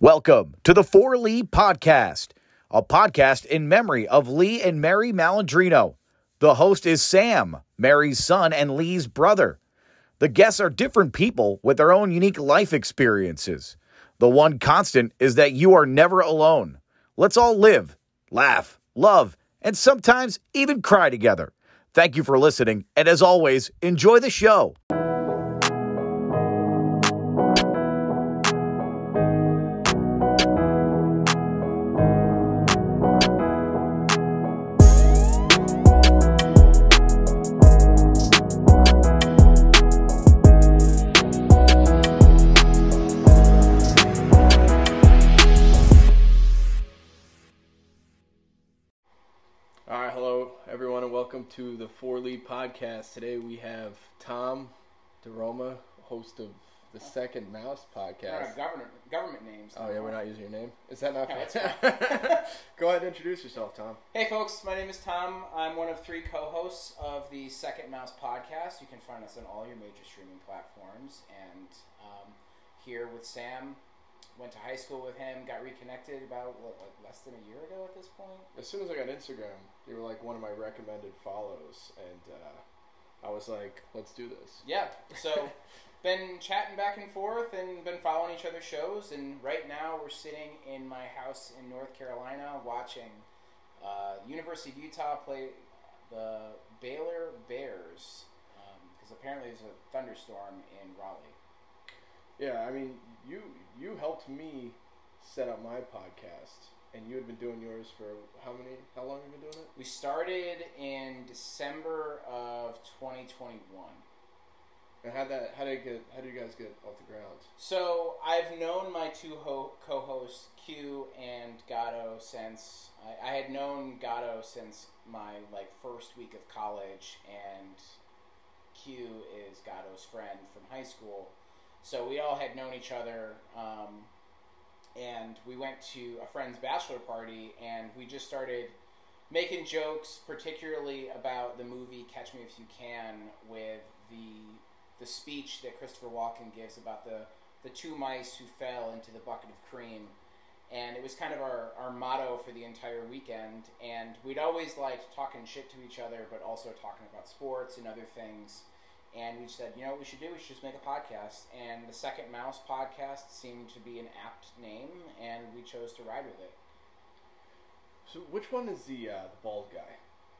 Welcome to the For Lee Podcast, a podcast in memory of Lee and Mary Malandrino. The host is Sam, Mary's son and Lee's brother. The guests are different people with their own unique life experiences. The one constant is that you are never alone. Let's all live, laugh, love, and sometimes even cry together. Thank you for listening, and as always, enjoy the show. Podcast. Today we have Tom DeRoma, host of the Second Mouse Podcast. government government names. Oh yeah, we're not using your name. Is that not No, fair? Go ahead and introduce yourself, Tom. Hey folks, my name is Tom. I'm one of three co-hosts of the Second Mouse podcast. You can find us on all your major streaming platforms. And um, here with Sam, went to high school with him, got reconnected about what, like less than a year ago at this point. As soon as I got Instagram, you were like one of my recommended follows, and uh, I was like, let's do this. Yeah, so been chatting back and forth and been following each other's shows. And right now we're sitting in my house in North Carolina watching uh, University of Utah play the Baylor Bears because apparently there's a thunderstorm in Raleigh. Yeah, I mean, you you helped me set up my podcast, and you had been doing yours for how many? How long have you been doing it? We started in December of 2021. And how that? How did it get? How did you guys get off the ground? So I've known my two ho- co-hosts Q and Gatto since I, I had known Gatto since my like first week of college, and Q is Gatto's friend from high school. So we all had known each other, um, and we went to a friend's bachelor party, and we just started making jokes, particularly about the movie Catch Me If You Can, with the the speech that Christopher Walken gives about the the two mice who fell into the bucket of cream. And it was kind of our, our motto for the entire weekend. And we'd always liked talking shit to each other, but also talking about sports and other things. And we said, you know what we should do? We should just make a podcast. And the Second Mouse podcast seemed to be an apt name, and we chose to ride with it. So which one is the uh, the bald guy?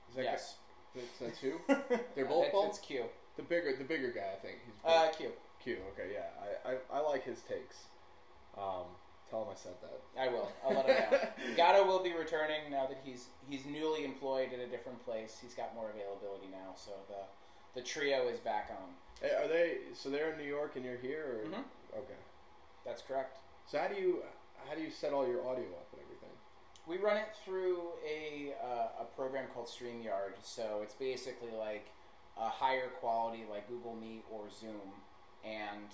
Is that yes. guy, is that who? They're both That's- bald? It's Q. The bigger the bigger guy, I think. He's big. Uh, Q. Q. Okay, yeah. I, I, I like his takes. Um, tell him I said that. I will. I'll let him know. Gatto will be returning now that he's he's newly employed in a different place. He's got more availability now, so the the trio is back on. Hey, are they? So they're in New York and you're here, or Mhm. okay? That's correct. So how do you how do you set all your audio up and everything? We run it through a uh, a program called StreamYard. So it's basically like a higher quality like Google Meet or Zoom, and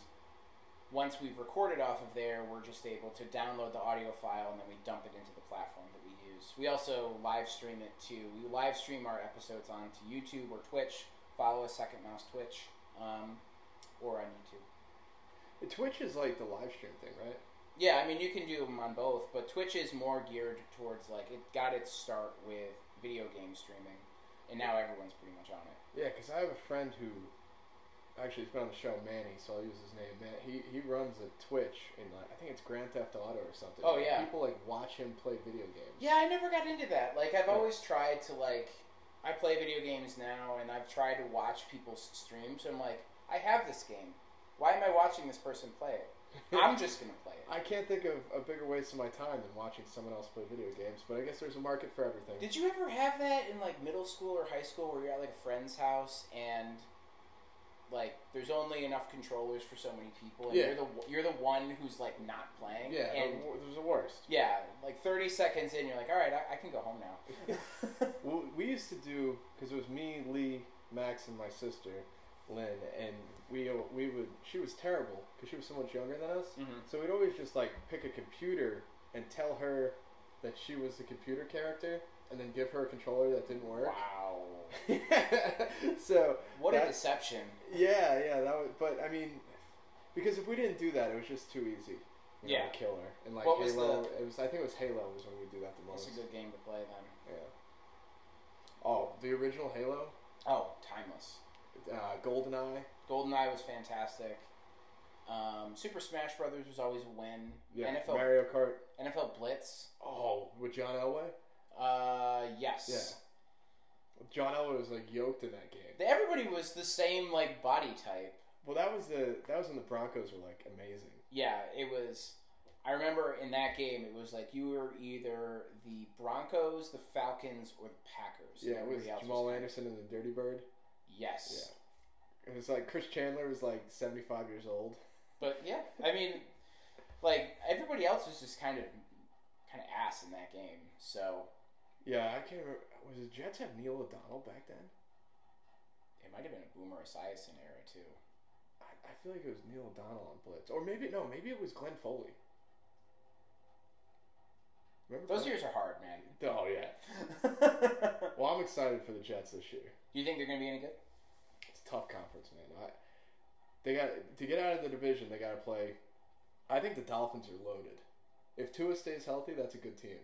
once we've recorded off of there, we're just able to download the audio file and then we dump it into the platform that we use. We also live stream it too. We live stream our episodes onto YouTube or Twitch. Follow a Second Mouse Twitch um, or on YouTube. Twitch is like the live stream thing, right? Yeah, I mean you can do them on both, but Twitch is more geared towards like it got its start with video game streaming, and now everyone's pretty much on it. Yeah, because I have a friend who actually has been on the show, Manny, so I'll use his name. Man, he he runs a Twitch in like I think it's Grand Theft Auto or something. Oh, yeah. people like watch him play video games. Yeah, I never got into that. Like I've Yeah. always tried to like I play video games now, and I've tried to watch people's streams. I'm like, I have this game. Why am I watching this person play it? I'm just gonna play it. I can't think of a bigger waste of my time than watching someone else play video games, but I guess there's a market for everything. Did you ever have that in like middle school or high school where you're at like a friend's house and like there's only enough controllers for so many people and Yeah. you're the you're the one who's like not playing yeah, and the- there's the worst. yeah like 30 seconds in you're like all right I, I can go home now Well, we used to do because it was me, Lee, Max, and my sister, Lynn, and we we would. She was terrible because she was so much younger than us. Mhm. So we'd always just like pick a computer and tell her that she was the computer character, and then give her a controller that didn't work. wow so what a deception yeah, yeah, that was. But I mean, because if we didn't do that, it was just too easy. You know, Yeah. killer. And like What was Halo, the- it was. I think it was Halo was when we do that the most. It's a good game to play then. Yeah. Oh, the original Halo, Oh, timeless. uh, GoldenEye. GoldenEye was fantastic. Um, Super Smash Brothers was always a win. Yeah. NFL Mario Kart. NFL Blitz. Oh, with John Elway. Uh, yes. Yeah. John Elway was like yoked in that game. Everybody was the same like body type. Well, that was the that was when the Broncos were like amazing. Yeah, it was. I remember in that game, it was like you were either the Broncos, the Falcons, or the Packers. Yeah, it was Jamal of- Anderson and the Dirty Bird. Yes. Yeah. It was like Chris Chandler was like seventy five years old. But yeah, I mean, like everybody else was just kind of, kind of ass in that game. So Yeah, I can't remember. Was the Jets have Neil O'Donnell back then? it might have been a Boomer Esiason era too. I, I feel like it was Neil O'Donnell on Blitz, or maybe no, maybe it was Glenn Foley. Remember Those Glenn- years are hard, man. Oh yeah. Well, I'm excited for the Jets this year. Do you think they're gonna be any good? It's a tough conference, man. I, they got to get out of the division. They got to play. I think the Dolphins are loaded. If Tua stays healthy, that's a good team.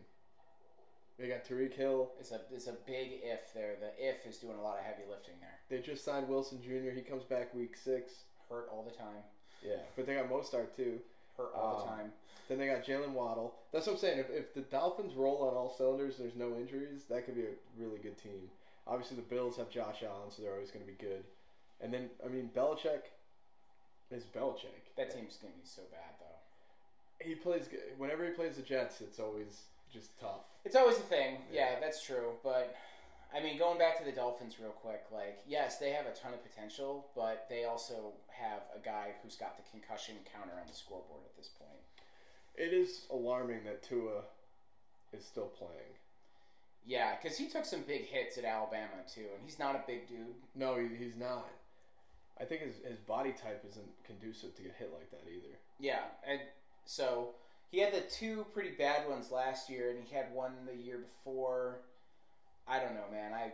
They got Tyreek Hill. It's a it's a big if there. The if is doing a lot of heavy lifting there. They just signed Wilson Jr. He comes back week six. Hurt all the time. Yeah, but they got Mostert too. Hurt all the Um, time. Then they got Jalen Waddle. That's what I'm saying. If, if the Dolphins roll on all cylinders, and there's no injuries. That could be a really good team. Obviously, the Bills have Josh Allen, so they're always going to be good. And then, I mean, Belichick is Belichick. That team's gonna be so bad though. He plays good. Whenever he plays the Jets, it's always just tough. It's always a thing. Yeah. Yeah, that's true. But I mean, going back to the Dolphins real quick, like yes, they have a ton of potential, but they also have a guy who's got the concussion counter on the scoreboard at this point. It is alarming that Tua is still playing. Yeah, because he took some big hits at Alabama too, and he's not a big dude. No, he, he's not. I think his, his body type isn't conducive to get hit like that either. Yeah, and so he had the two pretty bad ones last year, and he had one the year before. I don't know, man. I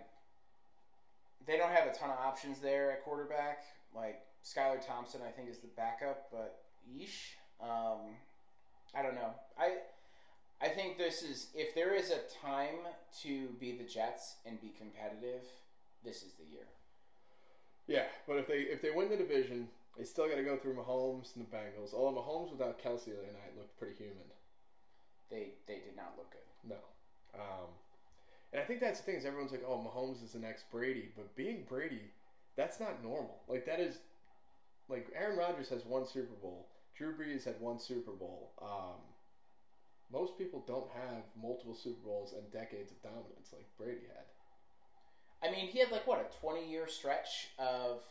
they don't have a ton of options there at quarterback. Like Skylar Thompson, I think is the backup, but yeesh. Um, I don't know. I I think this is if there is a time to be the Jets and be competitive, this is the year. Yeah, but if they if they win the division, they still got to go through Mahomes and the Bengals. Although Mahomes without Kelsey the other night looked pretty human. They they did not look good. No, um, and I think that's the thing is everyone's like, oh, Mahomes is the next Brady, but being Brady, that's not normal. Like that is, like Aaron Rodgers has one Super Bowl. Drew Brees had one Super Bowl. Um, most people don't have multiple Super Bowls and decades of dominance like Brady had. I mean, he had like what a twenty-year stretch of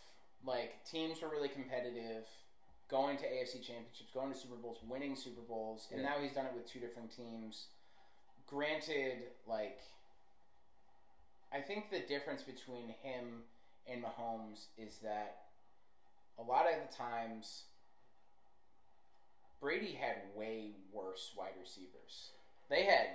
like teams were really competitive, going to AFC championships, going to Super Bowls, winning Super Bowls, and Yeah. now he's done it with two different teams. Granted, like I think the difference between him and Mahomes is that a lot of the times Brady had way worse wide receivers. They had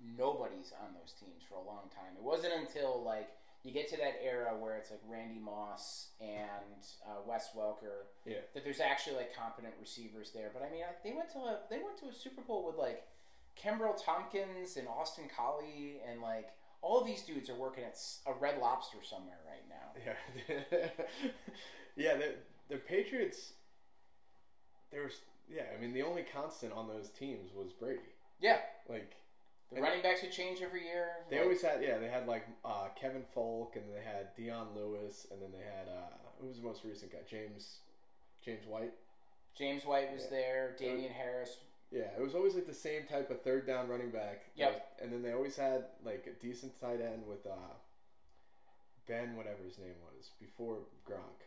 nobodies on those teams for a long time. It wasn't until like you get to that era where it's like Randy Moss and uh, Wes Welker Yeah. that there's actually like competent receivers there. But I mean, I, they went to a they went to a Super Bowl with like Kenbrell Thompkins and Austin Collie and like all these dudes are working at a Red Lobster somewhere right now. Yeah, yeah. The the Patriots. There was yeah. I mean, the only constant on those teams was Brady. Yeah, Like the And- running backs would change every year. they Like, always had yeah. They had like uh, Kevin Faulk, and they had Dion Lewis, and then they had uh, who was the most recent guy? James James White. James White was Yeah. there. Damien Harris. Yeah, it was always like the same type of third down running back. Yep. was- and then they always had like a decent tight end with uh, Ben, whatever his name was, before Gronk.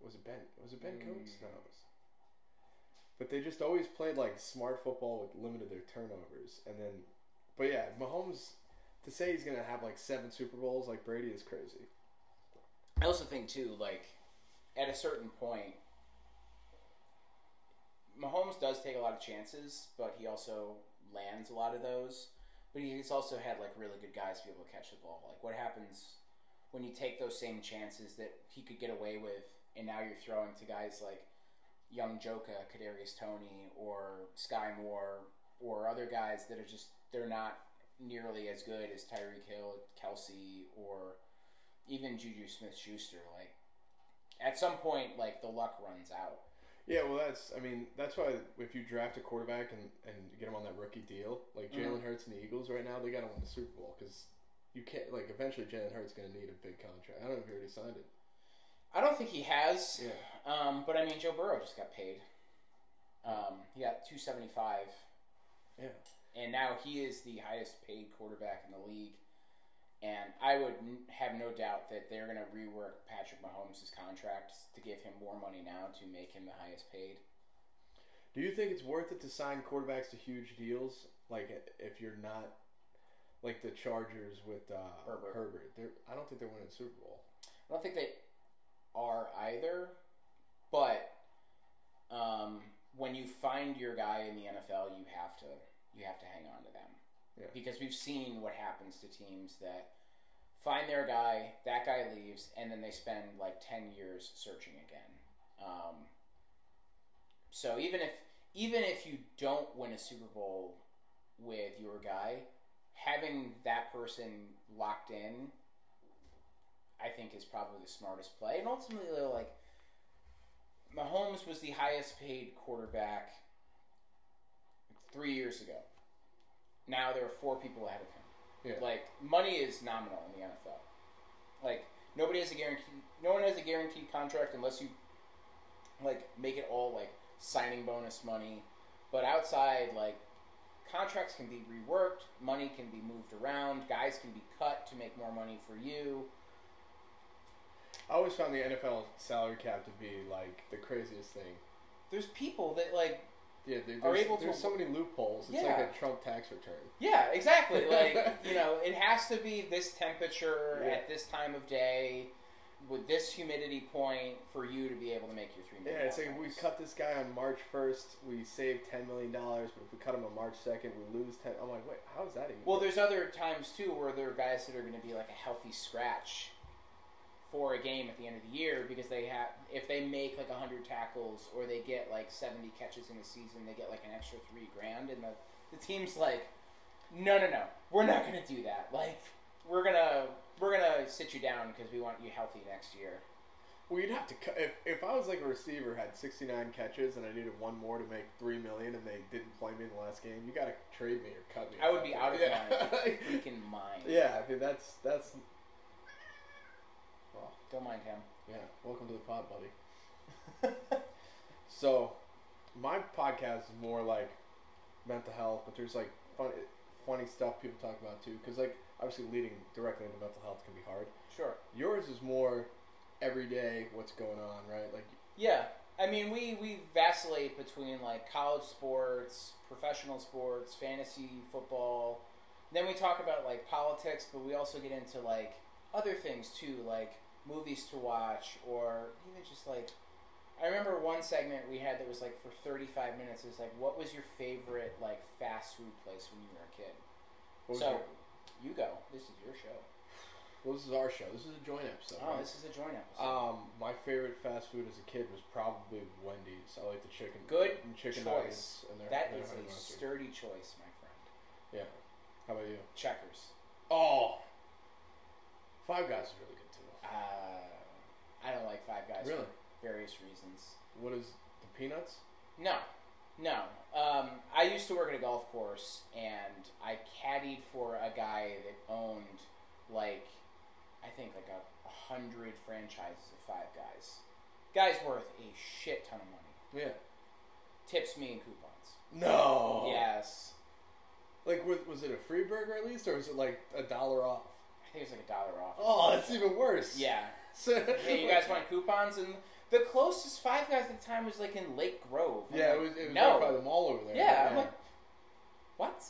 Was it Ben? Was it Ben Mm. Coates? No. It was... But they just always played like smart football, with limited their turnovers, and then, but yeah, Mahomes. To say he's gonna have like seven Super Bowls like Brady is crazy. I also think too, like at a certain point, Mahomes does take a lot of chances, but he also lands a lot of those. But he's also had like really good guys be able to catch the ball. Like what happens when you take those same chances that he could get away with, and now you're throwing to guys like young Joka, Kadarius Toney, or Skyy Moore, or other guys that are just they're not nearly as good as Tyreek Hill, Kelsey, or even Juju Smith Schuster. Like at some point, like the luck runs out. Yeah, well, that's. I mean, that's why if you draft a quarterback and, and get him on that rookie deal, like Jalen Hurts and the Eagles right now, they got to win the Super Bowl because you can't. Like, eventually, Jalen Hurts going to need a big contract. I don't know if he already signed it. I don't think he has. Yeah. Um, but I mean, Joe Burrow just got paid. Um, he got two seventy five, Yeah. And now he is the highest paid quarterback in the league. And I would n- have no doubt that they're going to rework Patrick Mahomes' contract to give him more money now to make him the highest paid. Do you think it's worth it to sign quarterbacks to huge deals? Like, if you're not like the Chargers with uh, Herbert. Herbert, they're, I don't think they're winning the Super Bowl. I don't think they are either, but um, when you find your guy in the NFL, you have to you have to hang on to them Yeah. because we've seen what happens to teams that find their guy, that guy leaves, and then they spend like ten years searching again. Um, so even if even if you don't win a Super Bowl with your guy, having that person locked in I think is probably the smartest play. And ultimately, like Mahomes was the highest paid quarterback three years ago. Now there are four people ahead of him. Yeah. Like money is nominal in the NFL. Like nobody has a guarantee. No one has a guaranteed contract unless you like make it all like signing bonus money. But outside, like contracts can be reworked, money can be moved around, guys can be cut to make more money for you. I always found the NFL salary cap to be like the craziest thing. There's people that like Yeah, there, Are there's, able to- there's so many loopholes. It's Yeah. like a Trump tax return. Yeah, exactly. Like, you know, it has to be this temperature Yeah. at this time of day with this humidity point for you to be able to make your three Yeah, it's like we cut this guy on March first, we save ten million dollars, but if we cut him on March second, we lose ten. I'm like, wait, how is that even? Well, there's other times too where there are guys that are going to be like a healthy scratch for a game at the end of the year because they have if they make like 100 tackles or they get like 70 catches in a season, they get like an extra 3 grand and the the team's like no, no, no. We're not going to do that. Like we're going to we're going to sit you down because we want you healthy next year. well, you'd have to cut if if I was like a receiver, had 69 catches, and I needed one more to make three million, and they didn't play me in the last game. You got to trade me or cut me. I would be out of yeah. my freaking mind. yeah, I mean that's that's. Don't mind him. yeah. Welcome to the pod, buddy. So, my podcast is more like mental health, but there's like fun, funny stuff people talk about too. Because like obviously leading directly into mental health can be hard. Sure. Yours is more everyday what's going on, right? Like Yeah, I mean, we we vacillate between like college sports, professional sports, fantasy football. Then we talk about like politics, but we also get into like other things too, like movies to watch, or even just like. I remember one segment we had that was like for 35 minutes. It was like, what was your favorite like fast food place when you were a kid? so, your- you go. This is your show. well, this is our show. This is a joint episode. Oh, right? this is a joint episode. Um, my favorite fast food as a kid was probably Wendy's. I like the chicken. Good and chicken choice. And their, that is a sturdy choice, my friend. Yeah. How about you? Checkers. Oh, Five Guys is really good too. Uh, I don't like Five Guys Really? for various reasons. What is the peanuts? No, no. Um, I used to work at a golf course, and I caddied for a guy that owned like I think like a, a hundred franchises of Five Guys. Guy's worth a shit ton of money. Yeah. Tips me in coupons. No. Yes, Like, was, was it a free burger at least, or was it like a dollar off? Think it was like a dollar off. Oh, that's even worse. Yeah. So, Hey, you guys want coupons? And the closest Five Guys at the time was like in Lake Grove. I'm Yeah, like, it was. It was no. right by the mall over there. Yeah, I'm like, what?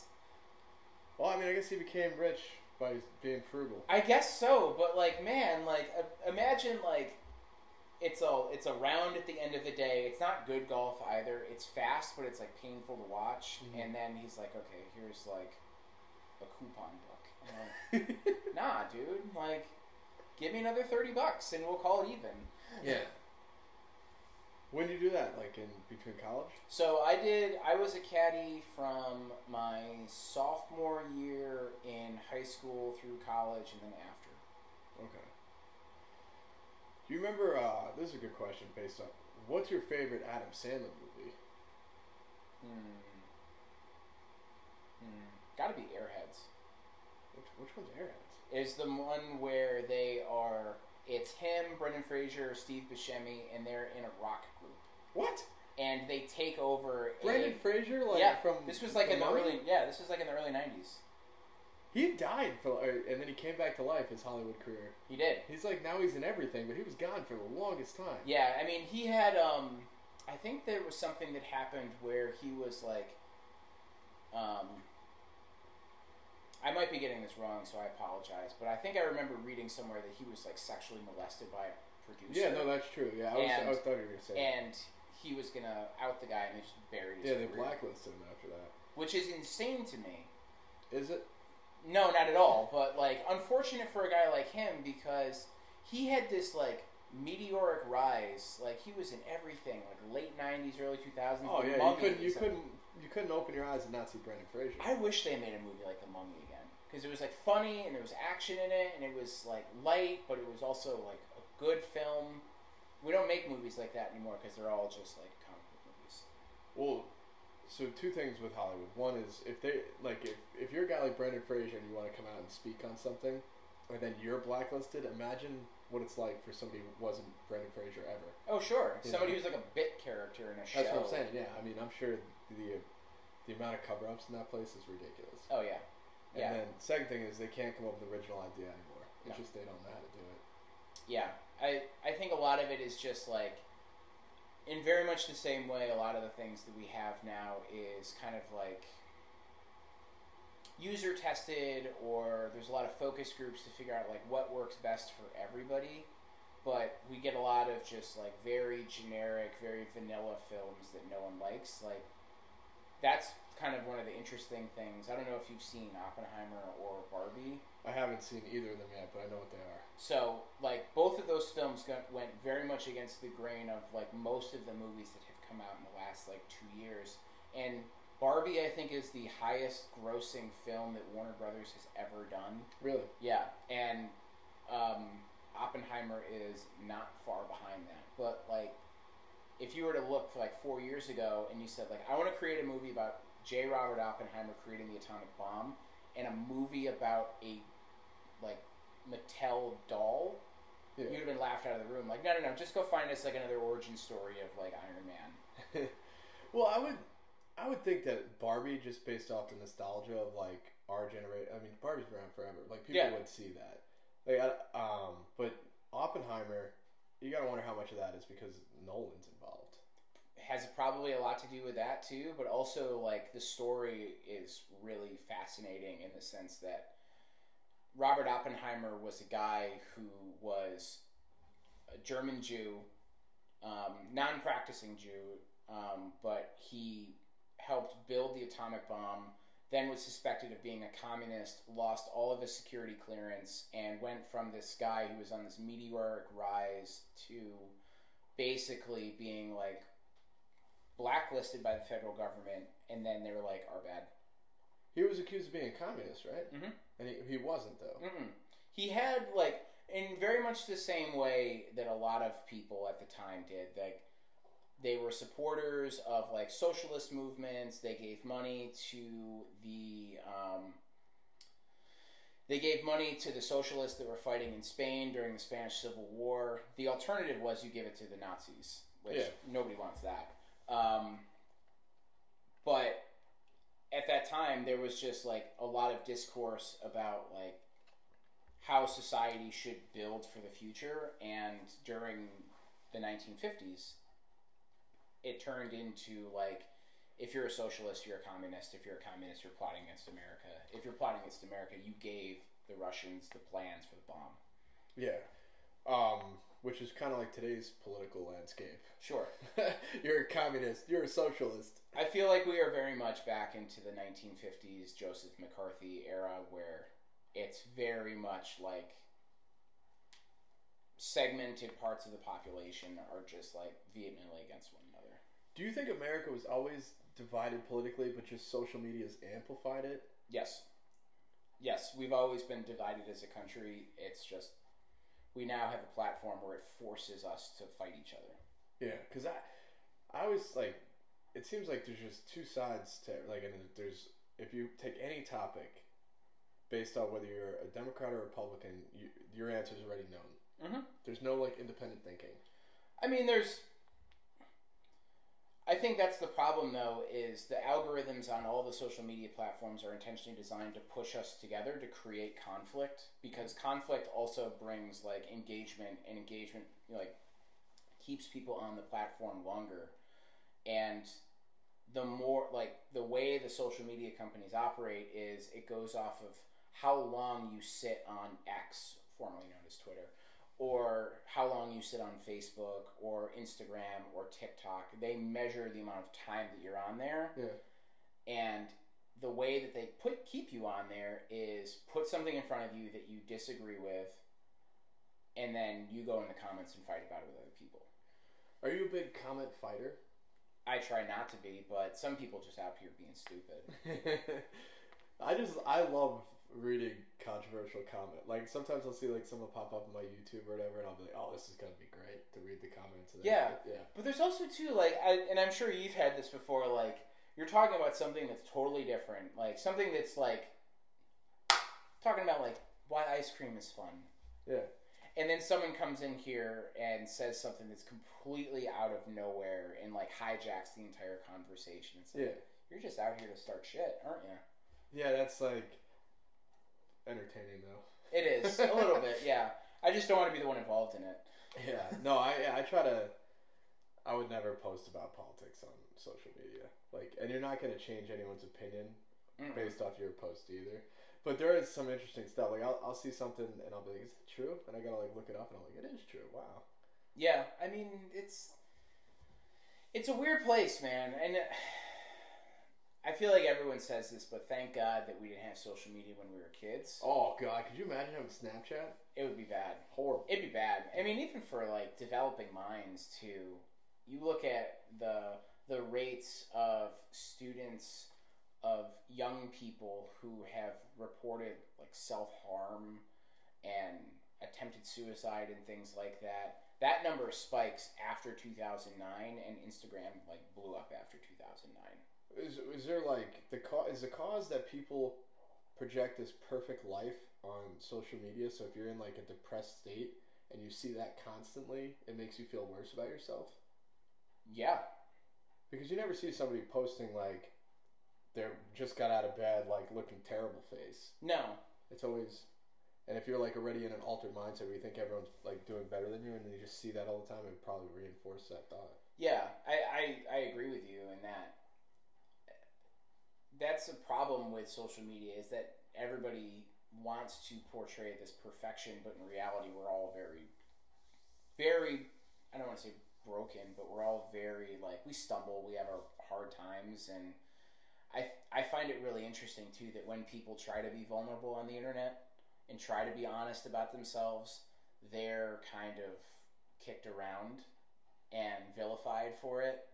Well, I mean, I guess he became rich by being frugal. I guess so, but like, man, like, uh, imagine like it's a it's a round at the end of the day. It's not good golf either. It's fast, but it's like painful to watch. Mhm. And then he's like, okay, here's like a coupon book. I'm like, nah, dude, like, give me another thirty bucks and we'll call it even. yeah. When did you do that? Like in between college? So I did. I was a caddy from my sophomore year in high school through college, and then after. Okay. Do you remember? Uh, this is a good question. Based on what's your favorite Adam Sandler movie? Hmm. Hmm. Got to be Airheads. Which, which one's Airheads? Is the one where they are. It's him, Brendan Fraser, Steve Buscemi, and they're in a rock group, What? and they take over. Brendan a, Fraser? Like yeah, from this was like The in the early. Yeah, this was like in the early '90s. He died for, and then he came back to life. His Hollywood career. He did. He's like now he's in everything, but he was gone for the longest time. Yeah, I mean, he had. um I think there was something that happened where he was like. Um, I might be getting this wrong, so I apologize. But I think I remember reading somewhere that he was like sexually molested by a producer. Yeah, no, that's true. Yeah, I was, And- I was thought you were gonna say. that. and he was gonna out the guy, and they just buried his yeah, they career, blacklisted him after that. which is insane to me. Is it? No, not at all. But like, unfortunate for a guy like him because he had this like meteoric rise. Like he was in everything, like late '90s, early 2000s. Oh yeah, you couldn't, you couldn't, you couldn't open your eyes and not see Brendan Fraser. I wish they made a movie like The Mummy because it was like funny and there was action in it and it was like light, but it was also like a good film. We don't make movies like that anymore because they're all just like comic book movies. Well, so two things with Hollywood. One is if they like if, if you're a guy like Brendan Fraser and you want to come out and speak on something, and then you're blacklisted. Imagine what it's like for somebody who wasn't Brendan Fraser ever. Oh sure, Yeah. somebody who's like a bit character in a show. That's what I'm saying. Yeah, I mean, I'm sure the the amount of cover-ups in that place is ridiculous. Oh yeah, And yeah. then second thing is they can't come up with original idea anymore. It's No. just they don't know how to do it. Yeah, I I think a lot of it is just like, in very much the same way, a lot of the things that we have now is kind of like user tested, or there's a lot of focus groups to figure out like what works best for everybody. But we get a lot of just like very generic, very vanilla films that no one likes. Like that's kind of one of the interesting things. I don't know if you've seen Oppenheimer or Barbie. I haven't seen either of them yet, but I know what they are. So, like, both of those films got, went very much against the grain of, like, most of the movies that have come out in the last, like, two years. And Barbie, I think, is the highest grossing film that Warner Brothers has ever done. Really? Yeah. And um, Oppenheimer is not far behind that. But, like, if you were to look, like, four years ago and you said, like, I want to create a movie about J. Robert Oppenheimer creating the atomic bomb and a movie about a, like, Mattel doll, Yeah. you'd have been laughed out of the room. Like, no, no, no, just go find us like another origin story of like Iron Man. well, I would, I would think that Barbie, just based off the nostalgia of like our generation. I mean, Barbie's around forever. Like people Yeah. would see that. Like, I, um, but Oppenheimer, you gotta wonder how much of that is because Nolan's involved. Has probably a lot to do with that too, but also like the story is really fascinating in the sense that Robert Oppenheimer was a guy who was a German Jew, um, non-practicing Jew, um, but he helped build the atomic bomb. Then was suspected of being a communist, lost all of his security clearance, and went from this guy who was on this meteoric rise to basically being like blacklisted by the federal government. And then they were like, "Our bad." He was accused of being a communist, right? Mm-hmm. And he, he wasn't though. Mm-mm. He had like in very much the same way that a lot of people at the time did. Like they were supporters of like socialist movements. They gave money to the um, they gave money to the socialists that were fighting in Spain during the Spanish Civil War. The alternative was you give it to the Nazis, which Yeah. nobody wants that. Um, but at that time there was just like a lot of discourse about like how society should build for the future and during the 1950s it turned into like if you're a socialist you're a communist if you're a communist you're plotting against america if you're plotting against america you gave the russians the plans for the bomb Yeah. Um, which is kind of like today's political landscape. sure you're a communist. You're a socialist. i feel like we are very much back into the 1950s joseph mccarthy era where it's very much like segmented parts of the population are just like vehemently against one another. Do you think America was always divided politically, but just social media has amplified it? Yes. Yes, we've always been divided as a country. It's just we now have a platform where it forces us to fight each other. Yeah, because I, I always like, it seems like there's just two sides to like, and there's if you take any topic, based on whether you're a Democrat or Republican, you, your answer is already known. Mm-hmm. There's no like independent thinking. I mean, there's. I think that's the problem, though, is the algorithms on all the social media platforms are intentionally designed to push us together to create conflict because conflict also brings like engagement and engagement like keeps people on the platform longer, and the more like the way the social media companies operate is it goes off of how long you sit on X, formerly known as Twitter or how long you sit on Facebook or Instagram or TikTok. They measure the amount of time that you're on there. Yeah. And the way that they put keep you on there is put something in front of you that you disagree with and then you go in the comments and fight about it with other people. Are you a big comment fighter? I try not to be, but some people just out here being stupid. I just I love reading controversial comment. Like sometimes I'll see like someone pop up on my YouTube or whatever, and I'll be like, "Oh, this is gonna be great to read the comments." Yeah. yeah, But there's also too like, I, and I'm sure you've had this before. Like you're talking about something that's totally different, like something that's like talking about like why ice cream is fun, yeah, and then someone comes in here and says something that's completely out of nowhere and like hijacks the entire conversation. It's like, yeah, you're just out here to start shit, aren't you? yeah. That's like entertaining though. It is a little bit, yeah. I just don't want to be the one involved in it. Yeah, no, I I try to. I would never post about politics on social media. Like, and you're not gonna change anyone's opinion Mm. based off your post either. But there is some interesting stuff. Like, I'll, I'll see something and I'll be like, "Is it true?" And I gotta like look it up, and I'm like, "It is true." Wow. Yeah, I mean it's it's a weird place, man, and I feel like everyone says this, but thank God that we didn't have social media when we were kids. Oh god, could you imagine having Snapchat? It would be bad. Horrible. It'd be bad. I mean, even for like developing minds too. You look at the the rates of students of young people who have reported like self harm and attempted suicide and things like that. That number spikes after 2009, and Instagram like blew up after 2009. Is is there like the cause? Is the cause that people project this perfect life on social media? So if you're in like a depressed state and you see that constantly, it makes you feel worse about yourself. Yeah, Because you never see somebody posting like they're just got out of bed, like looking terrible face. no, It's always, and if you're like already in an altered mindset where you think everyone's like doing better than you, and then you just see that all the time, it probably reinforce that thought. Yeah, I, I, I agree with you in that. That's a problem with social media is that everybody wants to portray this perfection, but in reality, we're all very, very, I don't want to say broken, but we're all very, like, we stumble, we have our hard times, and I, I find it really interesting, too, that when people try to be vulnerable on the internet and try to be honest about themselves, they're kind of kicked around and vilified for it.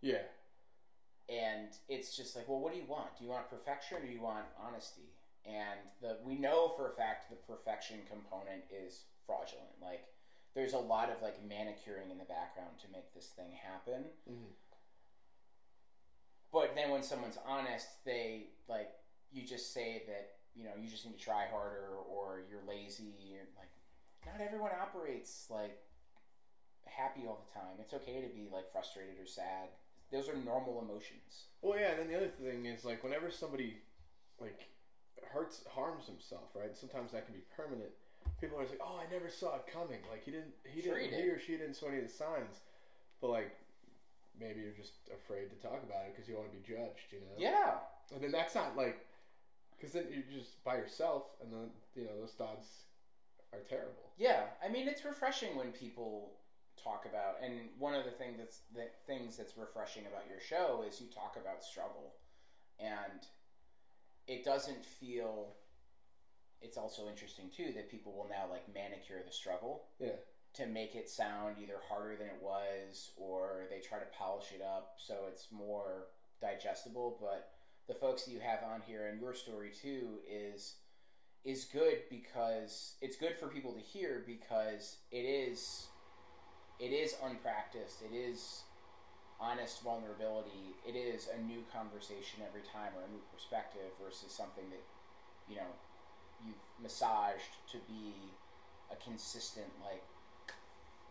Yeah, And it's just like, well, what do you want? Do you want perfection or do you want honesty? And the we know for a fact the perfection component is fraudulent. Like there's a lot of like manicuring in the background to make this thing happen. Mhm. But then when someone's honest, they like you just say that you know you just need to try harder or you're lazy. You're like not everyone operates like happy all the time. It's okay to be like frustrated or sad. Those are normal emotions. Well, yeah, and then the other thing is like whenever somebody like hurts harms himself, right? Sometimes that can be permanent. People are like, "Oh, I never saw it coming." Like he didn't, he Sure didn't, he he, or she didn't show any of the signs. But like, maybe you're just afraid to talk about it because you want to be judged, you know? Yeah. And then that's not like, because then you're just by yourself, and then you know those thoughts are terrible. Yeah, I mean it's refreshing when people talk about, and one of the thing that's the things that's refreshing about your show is you talk about struggle, and it doesn't feel it's also interesting too that people will now like manicure the struggle Yeah. to make it sound either harder than it was or they try to polish it up so it's more digestible but the folks that you have on here and your story too is is good because it's good for people to hear because it is it is unpracticed it is honest vulnerability it is a new conversation every time or a new perspective versus something that you know you've massaged to be a consistent like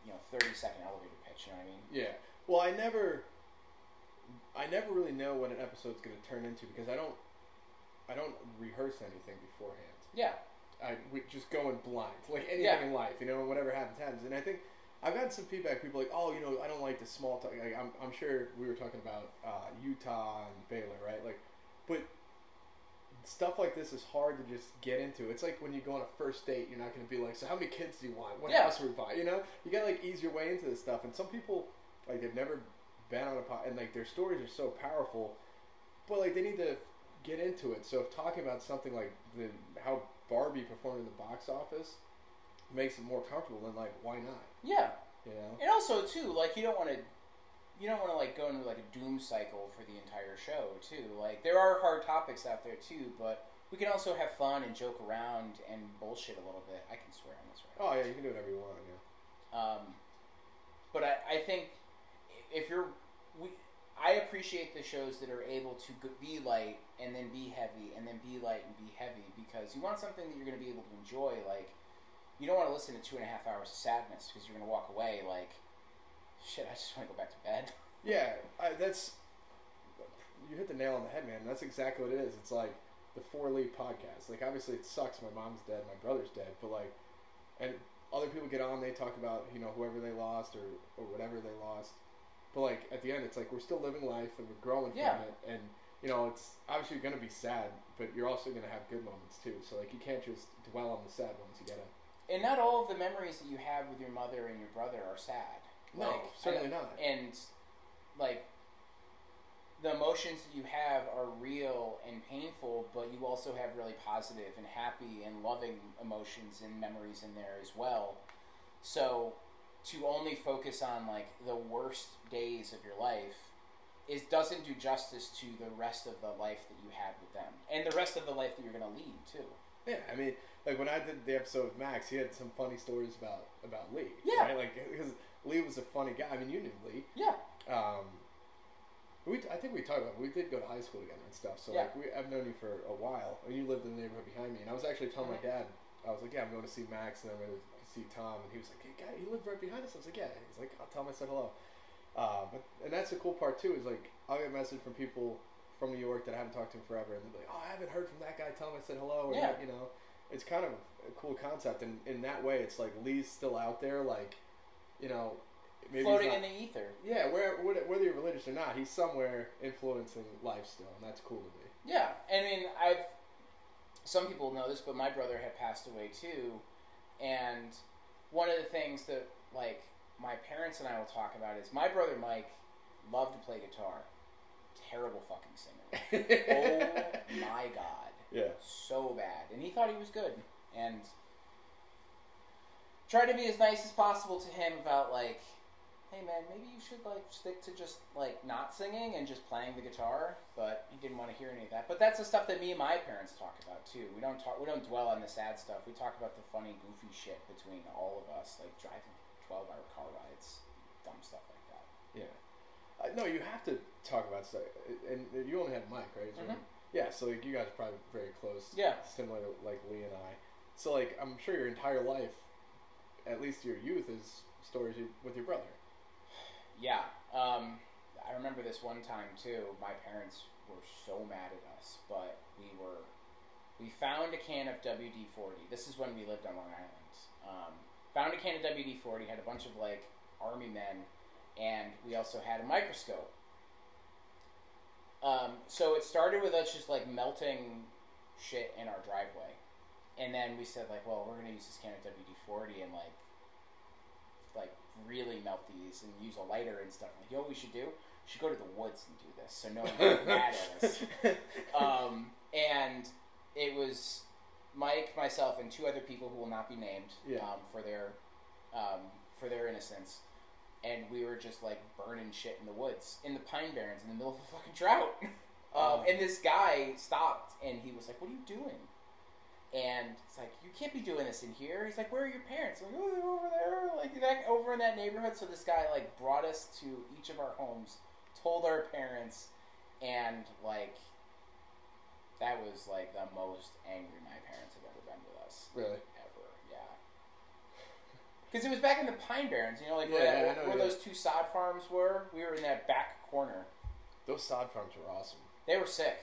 you know 30 second elevator pitch you know what i mean Yeah. Well, I never, I never really know what an episode's going to turn into because I don't, I don't rehearse anything beforehand. yeah I we just go in blind, like anything Yeah. in life, you know, whatever happens happens. And I think I've gotten some feedback. People like, oh, you know, I don't like the small talk. Like, I'm, I'm sure we were talking about uh, Utah and Baylor, right? Like, but stuff like this is hard to just get into. It's like when you go on a first date, you're not going to be like, so how many kids do you want? What Yeah. house are we buying? You know, you got to like ease your way into this stuff. And some people like they've never been on a pod, and like their stories are so powerful, but like they need to get into it. So if talking about something like the how Barbie performed in the box office makes it more comfortable, then like why not? yeah You know? and also too like you don't want to you don't want to like go into like a doom cycle for the entire show too like there are hard topics out there too but we can also have fun and joke around and bullshit a little bit i can swear on this right Oh yeah, you can do whatever you want. Yeah. Um, but I, I think if you're, we, I appreciate the shows that are able to be light and then be heavy and then be light and be heavy because you want something that you're going to be able to enjoy. Like, you don't want to listen to two and a half hours of sadness because you're going to walk away like, shit, I just want to go back to bed. Yeah, I, that's you hit the nail on the head, man. That's exactly what it is. It's like the For Lee podcast. Like obviously it sucks. My mom's dead, my brother's dead, but like, and other people get on, they talk about you know whoever they lost or or whatever they lost. But like at the end, it's like we're still living life and we're growing Yeah. from it, and you know it's obviously going to be sad, but you're also going to have good moments too. So like you can't just dwell on the sad ones. You gotta. And not all of the memories that you have with your mother and your brother are sad. No, Like, certainly not. And like the emotions that you have are real and painful, but you also have really positive and happy and loving emotions and memories in there as well. So to only focus on like the worst days of your life is doesn't do justice to the rest of the life that you had with them and the rest of the life that you're going to lead too. Yeah, I mean, like when I did the episode with Max, he had some funny stories about about Lee. Yeah. right? like because Lee was a funny guy. I mean, you knew Lee. Yeah. Um, we I think we talked about we did go to high school together and stuff. So Yeah. like we I've known you for a while. And you lived in the neighborhood behind me, and I was actually telling my dad. I was like, yeah, I'm going to see Max, and I'm going to see Tom, and he was like, hey, guy, he lived right behind us. I was like, yeah. He's like, I'll tell him I said hello. Uh, but and that's the cool part too is like I'll get a message from people from New York that I haven't talked to in forever, and they'll be like, oh, I haven't heard from that guy. Tell him I said hello. Or, Yeah. You know, it's kind of a cool concept, and in that way, it's like Lee's still out there, like, you know, maybe Floating not- in the ether. yeah, where, whether whether you're religious or not, he's somewhere influencing life still, and that's cool to me. Yeah, I mean, I've some people know this, but my brother had passed away too, and one of the things that like my parents and I will talk about is my brother Mike loved to play guitar. Terrible fucking singer. oh my god, Yeah. so bad, and he thought he was good, and tried to be as nice as possible to him about like hey man, maybe you should like stick to just like not singing and just playing the guitar. But he didn't want to hear any of that. But that's the stuff that me and my parents talk about too. We don't talk, we don't dwell on the sad stuff. We talk about the funny, goofy shit between all of us, like driving twelve-hour car rides, dumb stuff like that. Yeah. Uh, no, you have to talk about stuff, and you only had Mike, right? Mhm. Yeah, so like you guys are probably very close. Yeah. Similar to like Lee and I. So like I'm sure your entire life, at least your youth, is stories with your brother. Yeah. Um, I remember this one time too. My parents were so mad at us, but we were we found a can of WD forty. This is when we lived on Long Island. Um, found a can of WD forty. Had a bunch of like army men, and we also had a microscope. Um, so it started with us just like melting shit in our driveway, and then we said like, well, we're gonna use this can of WD forty and like like really melt these and use a lighter and stuff. Like, you know what we should do? We should go to the woods and do this so no one gets mad at us. Um, and it was Mike, myself, and two other people who will not be named Yeah. um, for their um, for their innocence, and we were just like burning shit in the woods in the pine barrens in the middle of a fucking drought. um, Um, and this guy stopped and he was like, "What are you doing?" And it's like, "You can't be doing this in here." He's like, "Where are your parents?" I'm like, "Oh, they're over there, like that over in that neighborhood." So this guy like brought us to each of our homes, told our parents, and like that was like the most angry my parents have ever been with us Really? Because it was back in the Pine Barrens, you know, like Yeah, where, yeah, know, where yeah. those two sod farms were. We were in that back corner. Those sod farms were awesome. They were sick.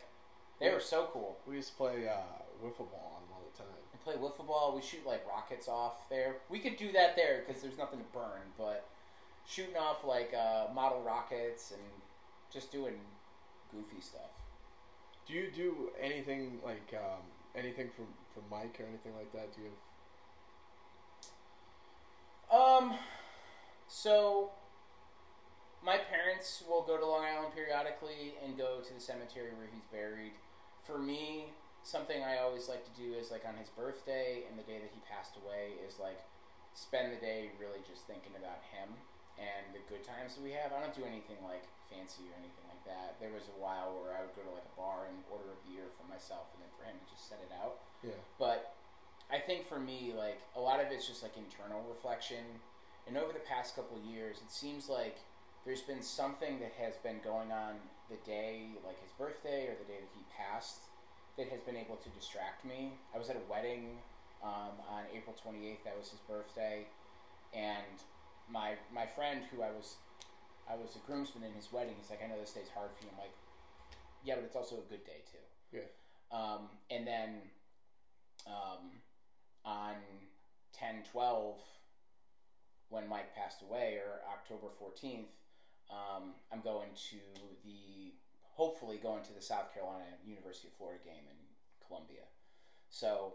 They were so cool. We used to play uh, wiffle ball on them all the time. We play wiffle ball. We shoot like rockets off there. We could do that there because there's nothing to burn. But shooting off like uh, model rockets and just doing goofy stuff. Do you do anything like um, anything from from Mike or anything like that? Do you have Um, so my parents will go to Long Island periodically and go to the cemetery where he's buried. For me, something I always like to do is like on his birthday and the day that he passed away is like spend the day really just thinking about him and the good times that we have. I don't do anything like fancy or anything like that. There was a while where I would go to like a bar and order a beer for myself and then for him to just set it out. yeah? But I think for me, like a lot of it's just like internal reflection. And over the past couple of years, it seems like there's been something that has been going on the day, like his birthday or the day that he passed, that has been able to distract me. I was at a wedding um, on April 28th. That was his birthday, and my my friend who I was I was a groomsman in his wedding. He's like, I know this day's hard for you. I'm like, yeah, but it's also a good day too. Yeah. Um, and then um, on 10 12 when mike passed away or october 14th um, i'm going to the hopefully going to the south carolina university of florida game in columbia. So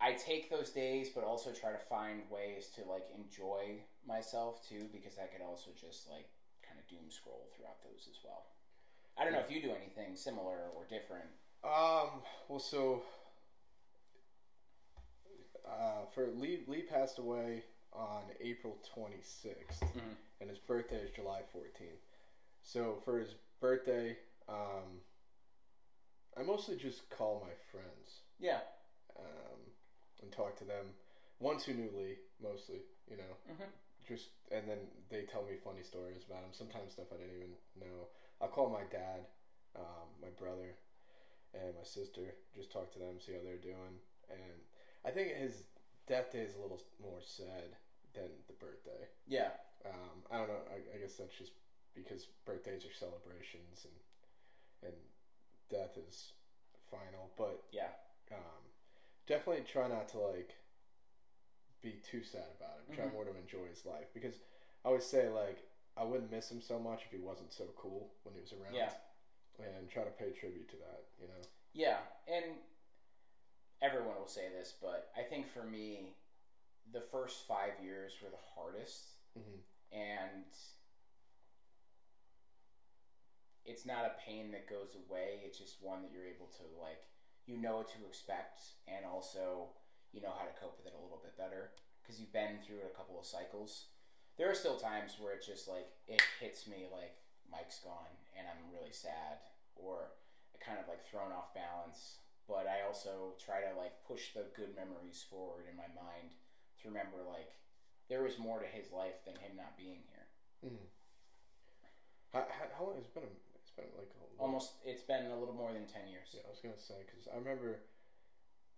i take those days but also try to find ways to like enjoy myself too because i could also just like kind of doom scroll throughout those as well. I don't know if you do anything similar or different. Um. Well, so uh, for Lee, Lee passed away on April 26th, Mhm. and his birthday is July 14th. So for his birthday, um, I mostly just call my friends yeah um, and talk to them. Ones who knew Lee, mostly, you know. Mhm. Just and then they tell me funny stories about him. Sometimes stuff I didn't even know. I'll call my dad, um, my brother, and my sister. Just talk to them, see how they're doing. And I think his death day is a little more sad than the birthday. yeah Um, I don't know. I, I guess that's just because birthdays are celebrations and and death is final. But yeah um, definitely try not to like be too sad about it. Try Mhm. more to enjoy his life because I always say like I wouldn't miss him so much if he wasn't so cool when he was around. Yeah. And try to pay tribute to that. You know. Yeah, and everyone will say this, but I think for me, the first five years were the hardest, Mhm. and it's not a pain that goes away. It's just one that you're able to like, you know what to expect, and also you know how to cope with it a little bit better because you've been through it a couple of cycles. There are still times where it just like it hits me like Mike's gone and I'm really sad, or kind of like thrown off balance. But I also try to like push the good memories forward in my mind to remember like there was more to his life than him not being here. Mm-hmm. How, how, how long has it been? It's been like a Almost, it's been a little more than ten years. Yeah, I was gonna say because I remember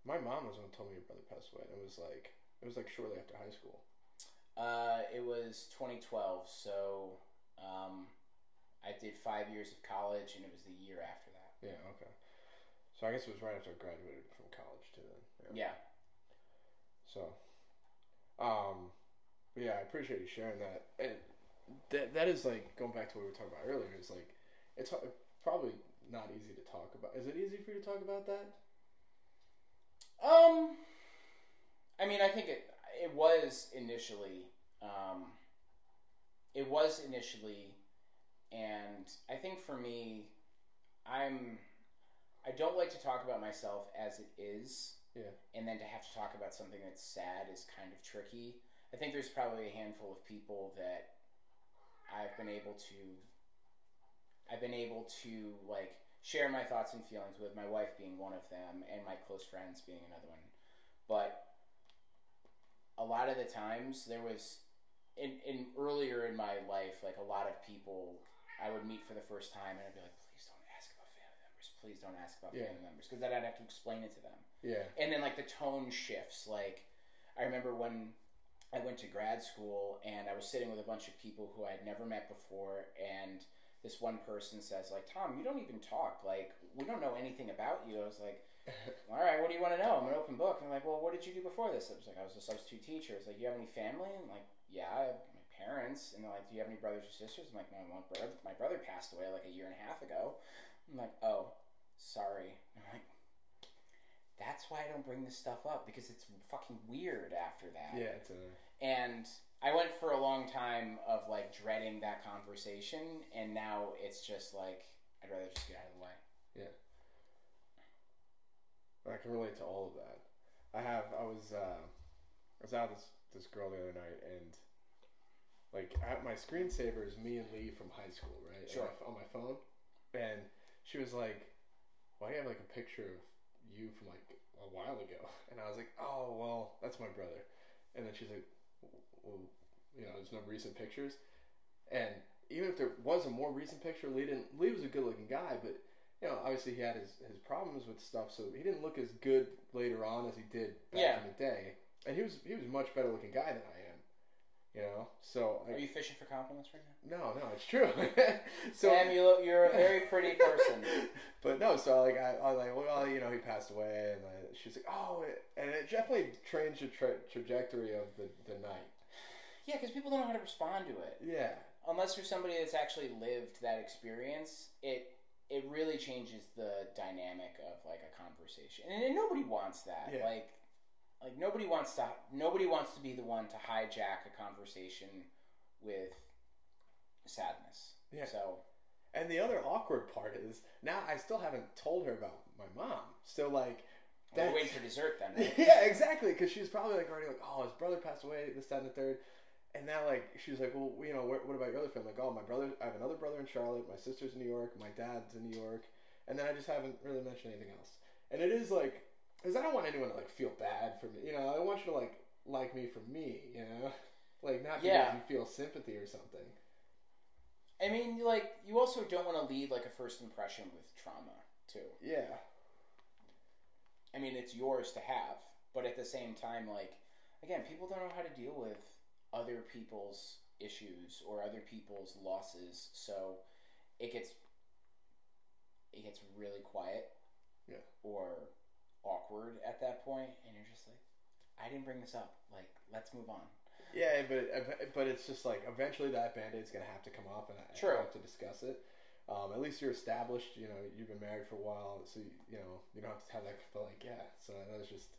my mom was the one who told me your brother passed away. And it was like it was like shortly after high school. Uh, it was 2012, so um, I did five years of college, and it was the year after that. Yeah. Okay. So I guess it was right after I graduated from college too. Then. Yeah, So, um, yeah, I appreciate you sharing that. And that that is like going back to what we were talking about earlier. Is like it's probably not easy to talk about. Is it easy for you to talk about that? Um, I mean, I think it it was initially. Um, it was initially, and I think for me, I'm. I don't like to talk about myself as it is. Yeah. And then to have to talk about something that's sad is kind of tricky. I think there's probably a handful of people that I've been able to I've been able to like share my thoughts and feelings with my wife being one of them and my close friends being another one. But a lot of the times there was in, in earlier in my life, like a lot of people I would meet for the first time and I'd be like, please don't ask about family members. Please don't ask about Yeah. family members. Because then I'd have to explain it to them. Yeah. and then like the tone shifts like i remember when i went to grad school and i was sitting with a bunch of people who i had never met before and this one person says like tom you don't even talk like we don't know anything about you. I was like all right what do you want to know? I'm an open book. And i'm like well what did you do before this? I was like i was a substitute teacher. It's like you have any family? And like yeah i have my parents. And they're like do you have any brothers or sisters? I'm like no my brother, my brother passed away like a year and a half ago. I'm like oh sorry i'm like that's why I don't bring this stuff up because it's fucking weird after that. Yeah. It's a. And I went for a long time of like dreading that conversation, and now it's just like I'd rather just get out of the way. Yeah. I can relate to all of that. I have. I was. Uh, I was out with this this girl the other night, and like I, my screensaver is me and Lee from high school, right? Sure. On my phone, and she was like, "Why do you have like a picture of you from like a while ago?" And I was like, "Oh well, that's my brother." And then she's like, "Well, you know, there's no recent pictures." And even if there was a more recent picture, Lee didn't. Lee was a good looking guy, but you know, obviously he had his, his problems with stuff, so he didn't look as good later on as he did back Yeah. in the day. And he was he was a much better looking guy than I am. You know, so Are like, you fishing for compliments right now? no, no, it's true. so Sam, you look, you're a very pretty person. but no, so like I, I was like, well, you know, he passed away, and I, she's like, oh, it, and it definitely changed the tra- trajectory of the the night. yeah, because people don't know how to respond to it. Yeah, Unless you're somebody that's actually lived that experience, it it really changes the dynamic of like a conversation, and, and nobody wants that. Yeah. Like, like nobody wants to nobody wants to be the one to hijack a conversation with sadness. Yeah. So and the other awkward part is now I still haven't told her about my mom. So like, we're waiting for dessert then. Right? yeah, exactly. Because she's probably like already like, oh, his brother passed away, this, that, and the third. And now, like, she's like, well, you know, what, what about your other family? Like, oh, my brother, I have another brother in Charlotte. My sister's in New York. My dad's in New York. And then I just haven't really mentioned anything else. And it is like, because I don't want anyone to like feel bad for me. You know, I want you to like like me for me. You know, like not because Yeah. you feel sympathy or something. I mean, like you also don't want to lead like a first impression with trauma too. Yeah, I mean, it's yours to have, but at the same time, like again, people don't know how to deal with other people's issues or other people's losses, so it gets it gets really quiet, Yeah. or awkward at that point, and you're just like, I didn't bring this up. Like, let's move on. yeah, but but it's just like eventually that band aid's gonna have to come off, and I, True. Have to discuss it. Um, at least you're established. You know, you've been married for a while, so you, you know you don't have to have that. But like, yeah. So that was just,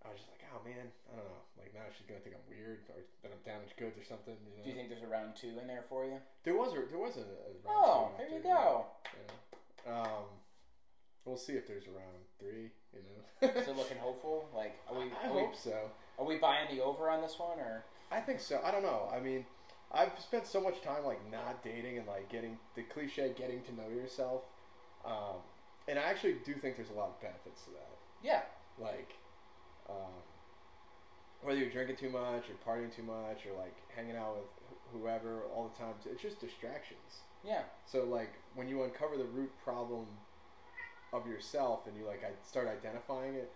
I was just like, oh man, I don't know. Like now she's gonna think I'm weird or that I'm damaged goods or something. You know? Do you think there's a round two in there for you? there was a there was a, a round Oh, two there you go. You know? Um, we'll see if there's a round three. You know. Is it looking hopeful? Like, are we I are we, hope so. are we buying the over on this one or? I think so. I don't know. I mean, I've spent so much time like not dating and like getting the cliche getting to know yourself. Um, and I actually do think there's a lot of benefits to that. Yeah, Like, um, whether you're drinking too much or partying too much or like hanging out with whoever all the time, it's just distractions. yeah. So like when you uncover the root problem of yourself and you like I start identifying it,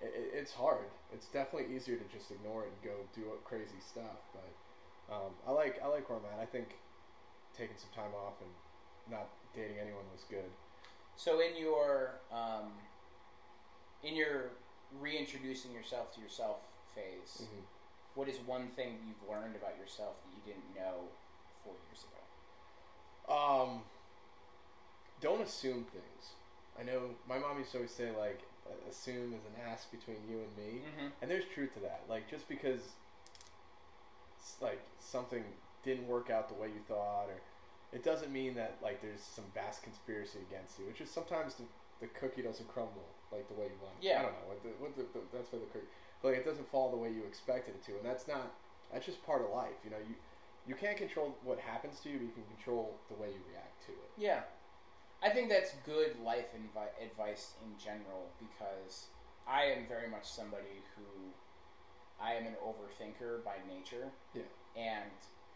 it, it, it's hard. It's definitely easier to just ignore it and go do crazy stuff. But um, I like I like where I'm at. I think taking some time off and not dating anyone was good. So in your um, in your reintroducing yourself to yourself phase, Mhm. what is one thing you've learned about yourself that you didn't know four years ago? Um, don't assume things. I know my mom used to always say like assume is an ask between you and me. Mm-hmm. And there's truth to that. Like just because like something didn't work out the way you thought or it doesn't mean that like there's some vast conspiracy against you. It's just sometimes the, the cookie doesn't crumble like the way you want. it. Yeah. I don't know. What the, what the, the, that's why the cookie, but like it doesn't fall the way you expected it to, and that's not. That's just part of life. You know, you you can't control what happens to you, but you can control the way you react to it. Yeah. I think that's good life invi- advice in general because I am very much somebody who I am an overthinker by nature. Yeah. And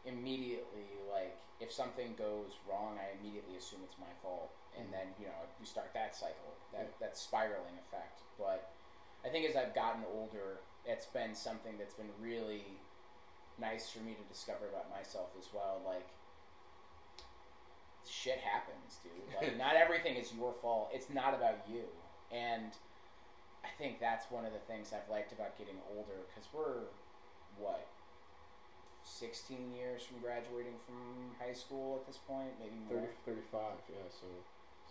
immediately, like, if something goes wrong, I immediately assume it's my fault. And Mhm. then, you know, you start that cycle, that, Yeah. that spiraling effect. But I think as I've gotten older, it's been something that's been really nice for me to discover about myself as well. Like, shit happens, dude. Like, not everything is your fault. It's not about you. And I think that's one of the things I've liked about getting older because we're, what, 16 years from graduating from high school at this point? Maybe more. 30, 35, yeah. So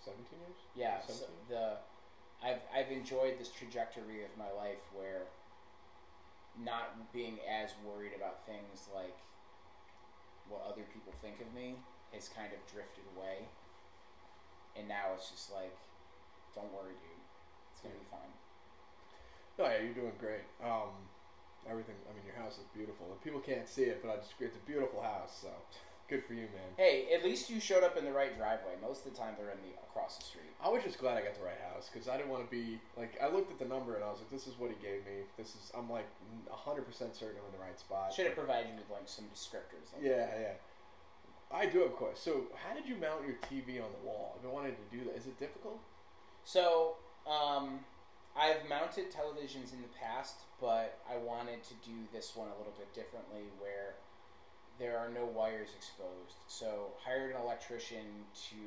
seventeen years. Yeah, so the I've I've enjoyed this trajectory of my life where not being as worried about things like what other people think of me has kind of drifted away. And now it's just like, don't worry, dude. It's gonna be fine. No, yeah, you're doing great. Um, everything. I mean, your house is beautiful. And people can't see it, but I just it's a beautiful house. So good for you, man. Hey, at least you showed up in the right driveway. Most of the time, they're in the across the street. I was just glad I got the right house because I didn't want to be like. I looked at the number and I was like, "This is what he gave me. This is." I'm like hundred percent certain I'm in the right spot. Should have provided you with like some descriptors. Like Yeah, yeah. I do have a question. So, how did you mount your TV on the wall? I've been wanting to do that. Is it difficult? So, um, I've mounted televisions in the past, but I wanted to do this one a little bit differently where there are no wires exposed. So, hired an electrician to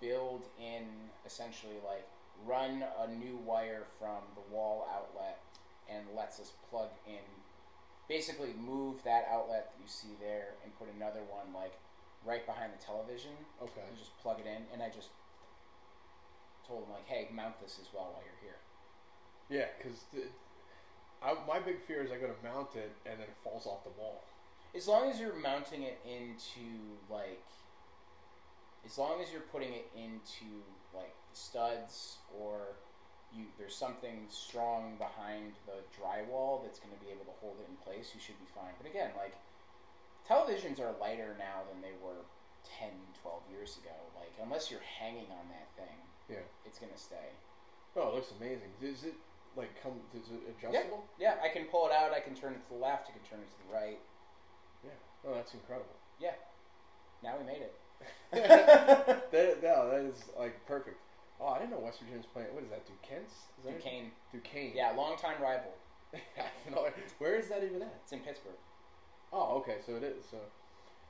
build in essentially like run a new wire from the wall outlet and lets us plug in basically move that outlet that you see there and put another one like right behind the television Okay. and just plug it in. And I just told him like, "Hey, mount this as well while you're here." Yeah, because my big fear is I go to mount it and then it falls off the wall. As long as you're mounting it into like, as long as you're putting it into like studs or you there's something strong behind the drywall that's going to be able to hold it in place, you should be fine. But again, like televisions are lighter now than they were 10, 12 years ago. Like unless you're hanging on that thing, Yeah. it's going to stay. Oh, it looks amazing. Is it like come? Is it adjustable? Yeah, I can pull it out. I can turn it to the left. I can turn it to the right. Yeah. Oh, that's incredible. Yeah. Now we made it. that, no, that is like perfect. Oh, I didn't know West Virginia's playing. What is that? Duquesne? Is that? Duquesne. Duquesne. Yeah, longtime rival. No, Where is that even at? It's in Pittsburgh. Oh, okay. So it is. So,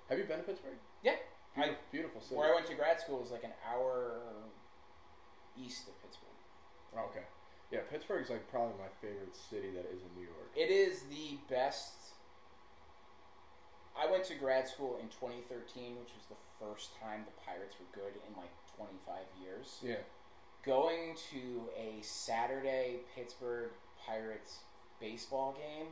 have you been to Pittsburgh? Yeah. Beautiful, beautiful city. Where I went to grad school is like an hour east of Pittsburgh. Oh, okay. Yeah, Pittsburgh's like probably my favorite city that is in New York. It is the best. I went to grad school in 2013, which was the first time the Pirates were good in like 25 years. Yeah. Going to a Saturday Pittsburgh Pirates baseball game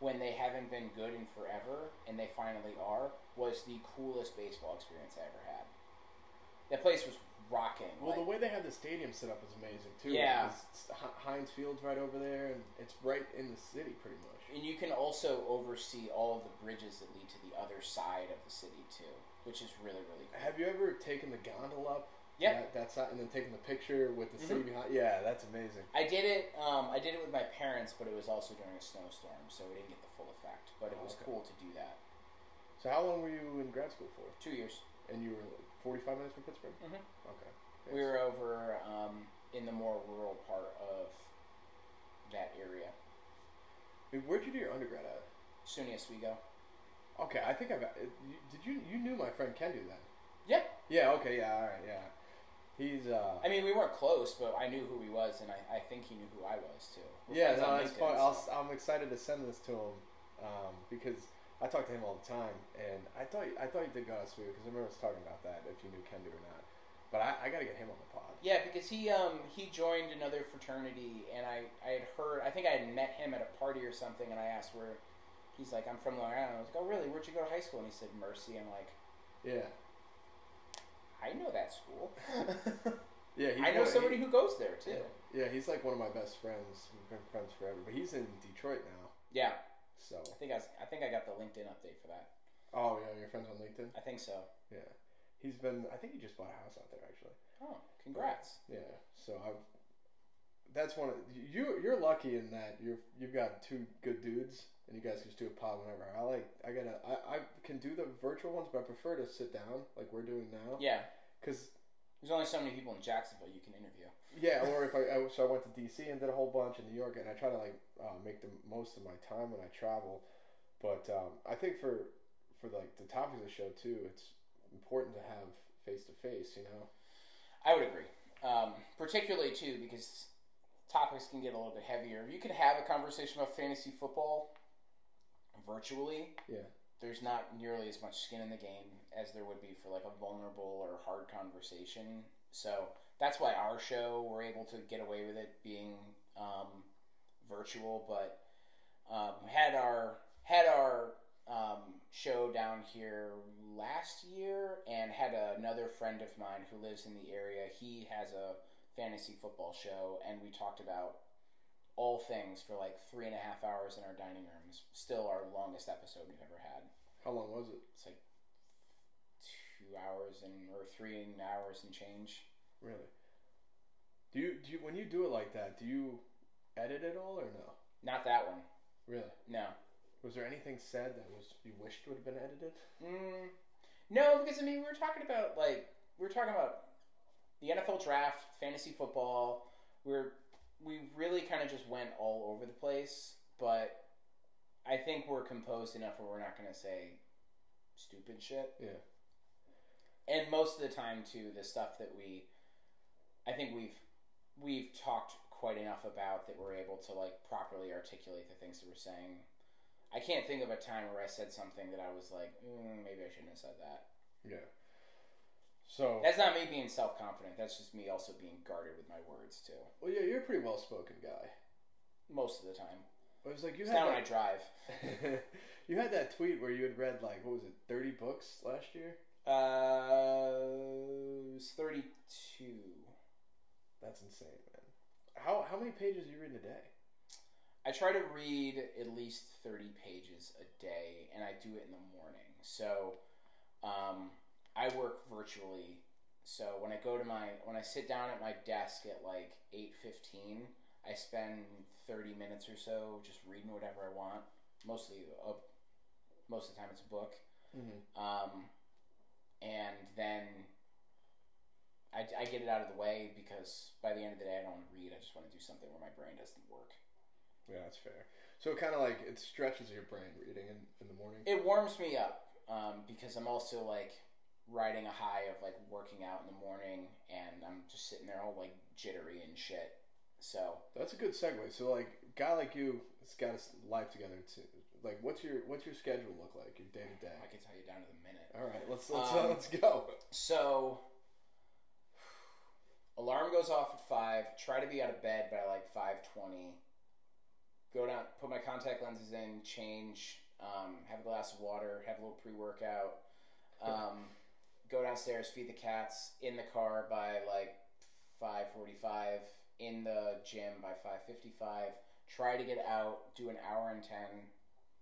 when they haven't been good in forever and they finally are was the coolest baseball experience I ever had. That place was rocking. Well, like- the way they have the stadium set up is amazing too. Yeah. Heinz Field's right over there, and it's right in the city, pretty much. And you can also oversee all of the bridges that lead to the other side of the city too, which is really really cool. Have you ever taken the gondola up? Yeah. That, that's not, and then taking the picture with the city Mhm. behind. Yeah, that's amazing. I did it. Um, I did it with my parents, but it was also during a snowstorm, so we didn't get the full effect. But it was okay. cool to do that. So how long were you in grad school for? Two years. And you were like, 45 minutes from Pittsburgh. Mhm. Okay. We were over um, in the more rural part of that area. Where'd you do your undergrad at? SUNY Oswego. Okay, I think I've. uh, Did you you knew my friend Kendu then? Yeah. Yeah. Okay. Yeah. All right. Yeah. He's. uh I mean, we weren't close, but I knew who he was, and I, I think he knew who I was too. We're Yeah, no, fun. So- s- I'm excited to send this to him um, because I talk to him all the time, and I thought I thought you did go to Oswego because I remember us talking about that if you knew Kendu or not. But I, I got to get him on the pod. Yeah, because he um he joined another fraternity, and I I had heard I think I had met him at a party or something, and I asked where. He's like, I'm from Long Island. I was like, oh really? Where'd you go to high school? And he said Mercy. I'm like, Yeah. I know that school. Yeah, I know somebody he- who goes there too. Yeah, he's like one of my best friends. We've been friends forever, but he's in Detroit now. Yeah, So, I think I, was- I think I got the LinkedIn update for that. oh yeah, your friends on LinkedIn. I think so. Yeah, he's been. I think he just bought a house out there actually. Oh, congrats. Yeah, so I. That's one of you. You're lucky in that you're you've got two good dudes, and you guys can just do a pod whenever. I like. I gotta. I, I can do the virtual ones, but I prefer to sit down like we're doing now. Yeah, Because there's only so many people in Jacksonville you can interview. yeah, or if I, I so I went to DC and did a whole bunch in New York, and I try to like uh, make the most of my time when I travel. But um, I think for for like the topics of the show too, it's important to have face to face. You know. I would agree, um, particularly too because topics can get a little bit heavier. You could have a conversation about fantasy football virtually. Yeah. There's not nearly as much skin in the game as there would be for like a vulnerable or hard conversation. So that's why our show we're able to get away with it being um, virtual. But um, had our had our um, show down here last year and had another friend of mine who lives in the area. He has a fantasy football show, and we talked about all things for like three and a half hours in our dining room. It's still our longest episode we've ever had. How long was it? It's like two hours and or three hours and change. Really? Do you do you when you do it like that? Do you edit it all or no? Not that one. Really? No. Was there anything said that was you wished would have been edited? Mm, no, because I mean we were talking about like we were talking about the NFL draft, fantasy football. We're we really kind of just went all over the place, but I think we're composed enough where we're not going to say stupid shit. Yeah. And most of the time, too, the stuff that we, I think we've we've talked quite enough about that we're able to like properly articulate the things that we're saying. I can't think of a time where I said something that I was like, mm, maybe I shouldn't have said that. Yeah. So That's not me being self confident. That's just me also being guarded with my words too. well, yeah, you're a pretty well spoken guy. Most of the time. It was like you It's had not when I that, drive. you had that tweet where you had read like what was it, thirty books last year? Uh, it was thirty-two. That's insane, man. How how many pages are you reading a day? I try to read at least 30 pages a day, and I do it in the morning. So, um, I work virtually. So when I go to my when I sit down at my desk at like 8:15, I spend 30 minutes or so just reading whatever I want. Mostly, a, most of the time it's a book. Mm-hmm. Um, and then I, I get it out of the way because by the end of the day, I don't want to read. I just want to do something where my brain doesn't work. Yeah, that's fair. So it kind of like it stretches your brain reading in, in the morning. It warms me up um, because I'm also like riding a high of like working out in the morning, and I'm just sitting there all like jittery and shit. So That's a good segue. So like, guy like you has got his life together. To like, what's your what's your schedule look like? Your day to day. I can tell you down to the minute. All right, let's let's Um, let's go. So alarm goes off at five. Try to be out of bed by like five twenty. Go down, put my contact lenses in, change, um, have a glass of water, have a little pre workout. Um, go downstairs, feed the cats in the car by like five forty five. In the gym by five fifty five. Try to get out, do an hour and ten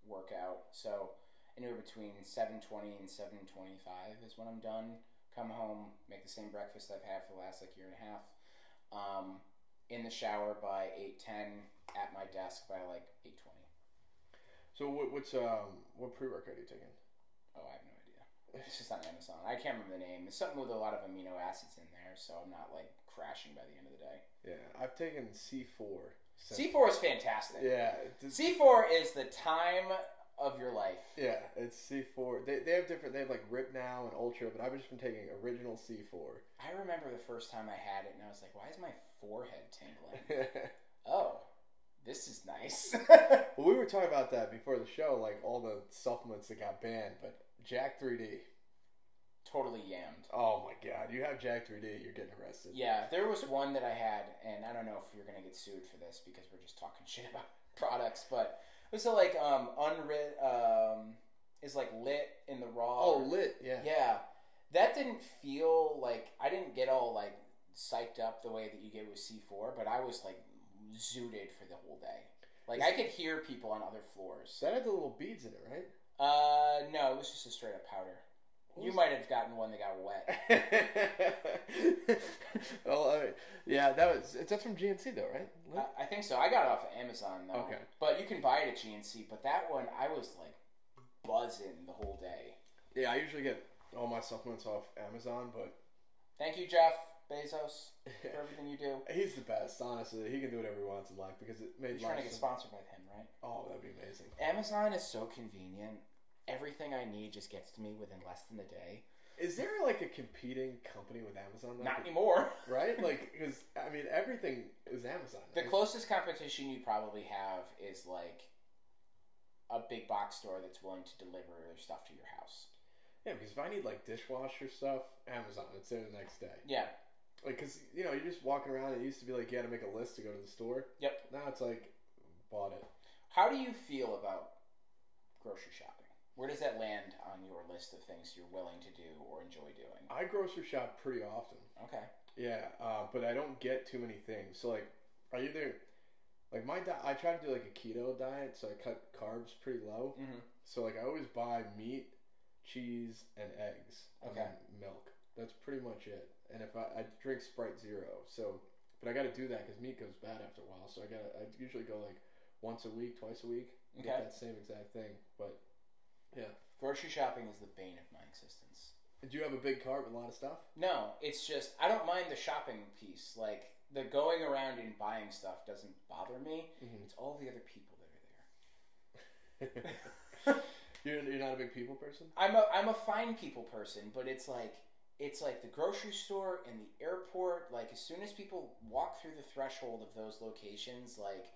workout. So anywhere between 7.20 and 7.25 is when i'm done come home make the same breakfast i've had for the last like year and a half um, in the shower by 8.10 at my desk by like 8.20 So what, what's um what pre workout are you taking? oh i have no it's just on amazon i can't remember the name it's something with a lot of amino acids in there so i'm not like crashing by the end of the day Yeah, I've taken C four. c4 is fantastic Yeah, it's- c4 is the time of your life yeah, it's C four. They they have different. They have like Rip now and Ultra, but I've just been taking original C four. i remember the first time i had it and i was like why is my forehead tingling oh this is nice well, we were talking about that before the show, like all the supplements that got banned, but Jack 3D. totally yammed. Oh my God, you have Jack 3D, you're getting arrested. Yeah, there was one that I had, and I don't know if you're gonna get sued for this because we're just talking shit about products, but it was like um unwrit um is like lit in the raw. Oh, lit. Yeah. yeah. That didn't feel like I didn't get all like psyched up the way that you get with C4, but I was like zooted for the whole day. Like I could hear people on other floors. That had the little beads in it, right? Uh, no, it was just a straight up powder. You might have gotten one that got wet. well, I mean, yeah, that was it's that's from GNC though, right? I, I think so. I got it off of Amazon though. Okay. But you can buy it at GNC. But that one, I was like buzzing the whole day. Yeah, I usually get all my supplements off Amazon, but Thank you, Jeff Bezos, for everything you do. he's the best. Honestly, he can do whatever he wants in life because it made You're trying to get sponsored by him, right? Oh, that'd be amazing. Amazon is so convenient. Everything I need just gets to me within less than a day. Is there like a competing company with Amazon? Though? Not anymore. right? Like, because I mean, everything is Amazon. The closest competition you probably have is like a big box store that's willing to deliver their stuff to your house. yeah, because if I need like dishwasher stuff, Amazon, it's there the next day. Yeah. Like, cause you know, you're just walking around. It used to be like you had to make a list to go to the store. Yep. Now it's like bought it. How do you feel about grocery shopping? Where does that land on your list of things you're willing to do or enjoy doing? I grocery shop pretty often. Okay. Yeah, uh, but I don't get too many things. So like, I either like my di- I try to do like a keto diet, so I cut carbs pretty low. Mm-hmm. So like I always buy meat, cheese, and eggs, Okay. then milk. That's pretty much it. And if I, I drink Sprite Zero, so but I got to do that because meat goes bad after a while. So I got to I usually go like once a week, twice a week, Okay. get that same exact thing. But yeah, Grocery shopping is the bane of my existence. Do you have a big cart with a lot of stuff? No, it's just I don't mind the shopping piece. Like the going around and buying stuff doesn't bother me. Mhm. It's all the other people that are there. you're you're not a big people person. I'm a I'm a fine people person, but it's like it's like the grocery store and the airport. Like as soon as people walk through the threshold of those locations, like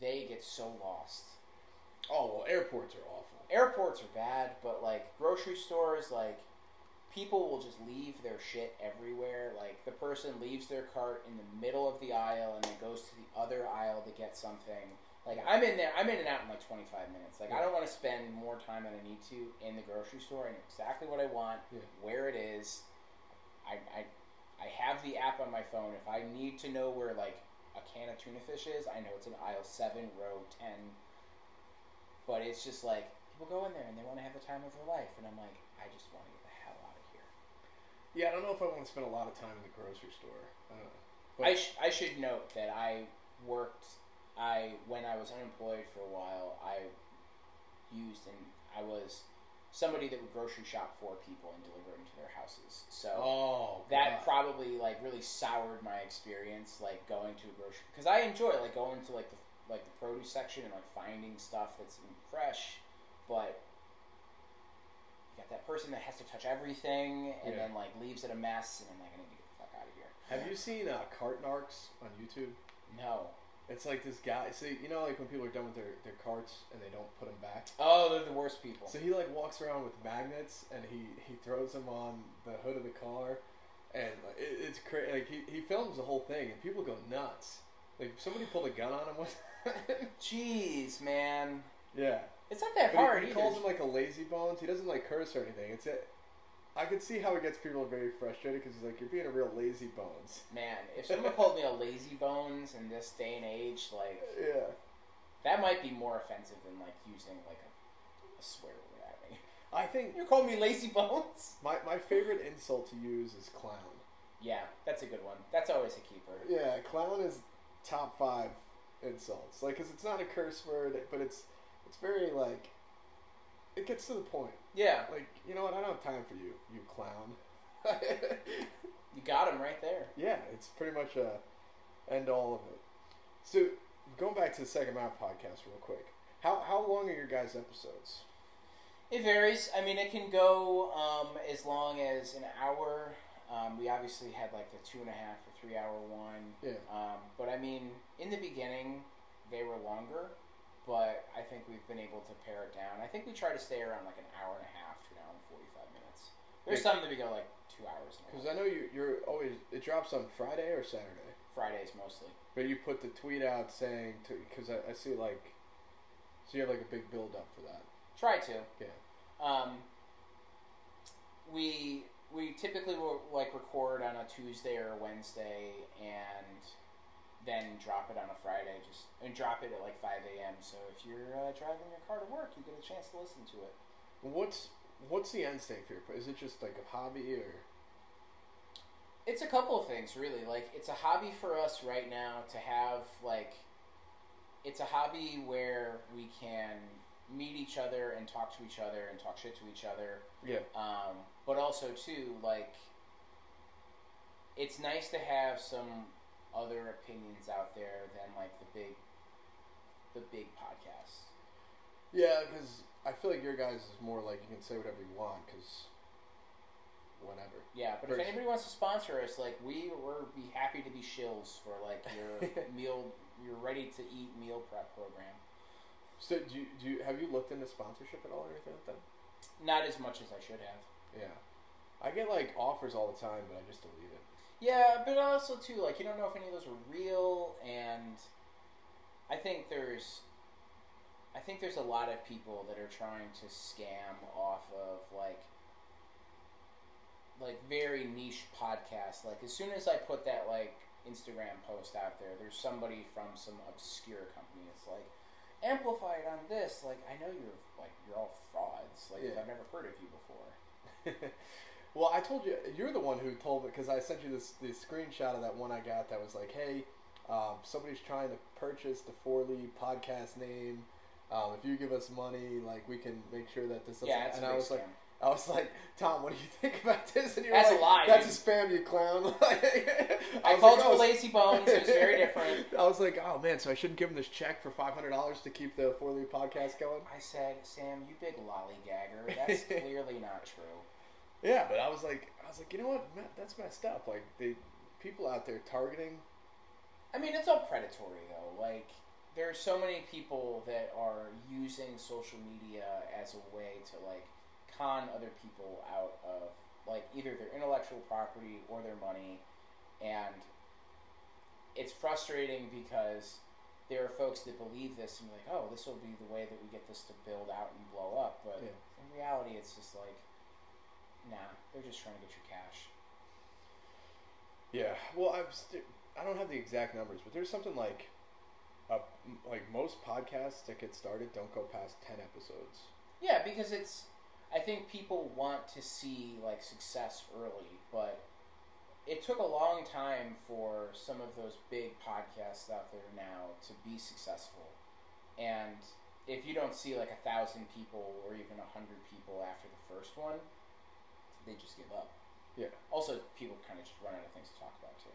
they get so lost. Oh well, airports are awful. Airports are bad, but like grocery stores, like people will just leave their shit everywhere. Like the person leaves their cart in the middle of the aisle and then goes to the other aisle to get something. Like I'm in there, I'm in and out in like 25 minutes. Like I don't want to spend more time than I need to in the grocery store. I know exactly what I want, Yeah. where it is. I, I I have the app on my phone. If I need to know where like a can of tuna fish is, I know it's in aisle seven, row ten. But it's just like people go in there and they want to have the time of their life, and I'm like, I just want to get the hell out of here. Yeah, I don't know if I want to spend a lot of time in the grocery store. I don't know. I, sh- I should note that I worked. I when I was unemployed for a while, I used and I was somebody that would grocery shop for people and deliver them to their houses. So Oh, that God. probably like really soured my experience, like going to a grocery because I enjoy like going to like the like the produce section and like finding stuff that's fresh, but you got that person that has to touch everything and Yeah. then like leaves it a mess, and I'm like, I need to get the fuck out of here. Have you seen uh, Cart Narcs on YouTube? No. It's like this guy. See, you know, like when people are done with their, their carts and they don't put them back. Oh, they're the worst people. So he like walks around with magnets and he he throws them on the hood of the car, and it, it's crazy. Like he, he films the whole thing and people go nuts. Like somebody pulled a gun on him. One Jeez, man. yeah. It's not that But hard. he, he calls him like a lazy bones. He doesn't like curse or anything. It's it. I could see how it gets people very frustrated because he's like, "You're being a real lazy bones." Man, if someone called me a lazy bones in this day and age, like Yeah. that might be more offensive than like using like a, a swear word at me. I think You call me lazy bones? my my favorite insult to use is clown. Yeah, that's a good one. That's always a keeper. Yeah, clown is top five insults. Like, cause it's not a curse word, but it's it's very like it gets to the point. Yeah, Like, you know what? I don't have time for you, you clown. you got him right there. yeah, it's pretty much a end all of it. So, going back to the Second Mouse podcast real quick. How how long are your guys' episodes? It varies. I mean, it can go um, as long as an hour. Um, we obviously had like the two and a half three hour one. Yeah. Um, but I mean, in the beginning, they were longer, but I think we've been able to pare it down. I think we try to stay around like an hour and a half to an hour and 45 minutes. There's some that we go like two hours. Because I know you you're always it drops on Friday or Saturday. Fridays mostly. But you put the tweet out saying because I, I see like so you have like a big build up for that. Try to. Yeah. Um, we we typically will like record on a Tuesday or Wednesday, and then drop it on a Friday. Just and drop it at like five a.m. So if you're uh, driving your car to work, you get a chance to listen to it. What's what's the end state for your? Is it just like a hobby or? It's a couple of things, really. Like it's a hobby for us right now to have like. It's a hobby where we can meet each other and talk to each other and talk shit to each other. Yeah. Um, but also too, like, it's nice to have some other opinions out there than like the big, the big podcasts. Yeah, because I feel like your guys is more like you can say whatever you want because whatever. Yeah, but First- if anybody wants to sponsor us, like we will be happy to be shills for like your meal, your ready to eat meal prep program. So do you, do you have you looked into sponsorship at all or anything like that? Not as much as I should have. Yeah, I get like offers all the time, but I just delete it. Yeah, but also too, like you don't know if any of those are real, and I think there's, I think there's a lot of people that are trying to scam off of like, like very niche podcasts. Like as soon as I put that like Instagram post out there, there's somebody from some obscure company. It's like amplified on this. Like I know you're like you're all frauds. Like Yeah. I've never heard of you before. well, I told you you're the one who told me because I sent you this this screenshot of that one I got that was like, hey, um, somebody's trying to purchase the For Lee podcast name. Um, if you give us money, like we can make sure that this. Doesn't, Yeah, and a I big was like. I was like, Tom, what do you think about this? And you were That's a like, lie, That's a spam, you clown. I, was called like, a lazy bones. It was very different. I was like, oh man, so I shouldn't give him this check for five hundred dollars to keep the For Lee podcast going. I said, Sam, you big lollygagger. That's clearly not true. Yeah, but I was like, I was like, you know what? Ma- That's messed up. Like the people out there targeting. I mean, it's all predatory, though. Like, there are so many people that are using social media as a way to, like, con other people out of, like, either their intellectual property or their money. And it's frustrating because there are folks that believe this and be like, oh, this will be the way that we get this to build out and blow up. But Yeah. in reality, it's just like, nah, they're just trying to get your cash. Yeah. Well, I'm st- I don't have the exact numbers, but there's something like, uh, like most podcasts that get started don't go past ten episodes. Yeah, because it's. I think people want to see like success early, but it took a long time for some of those big podcasts out there now to be successful. And if you don't see like a thousand people or even a hundred people after the first one, they just give up. Yeah. Also, people kind of just run out of things to talk about too.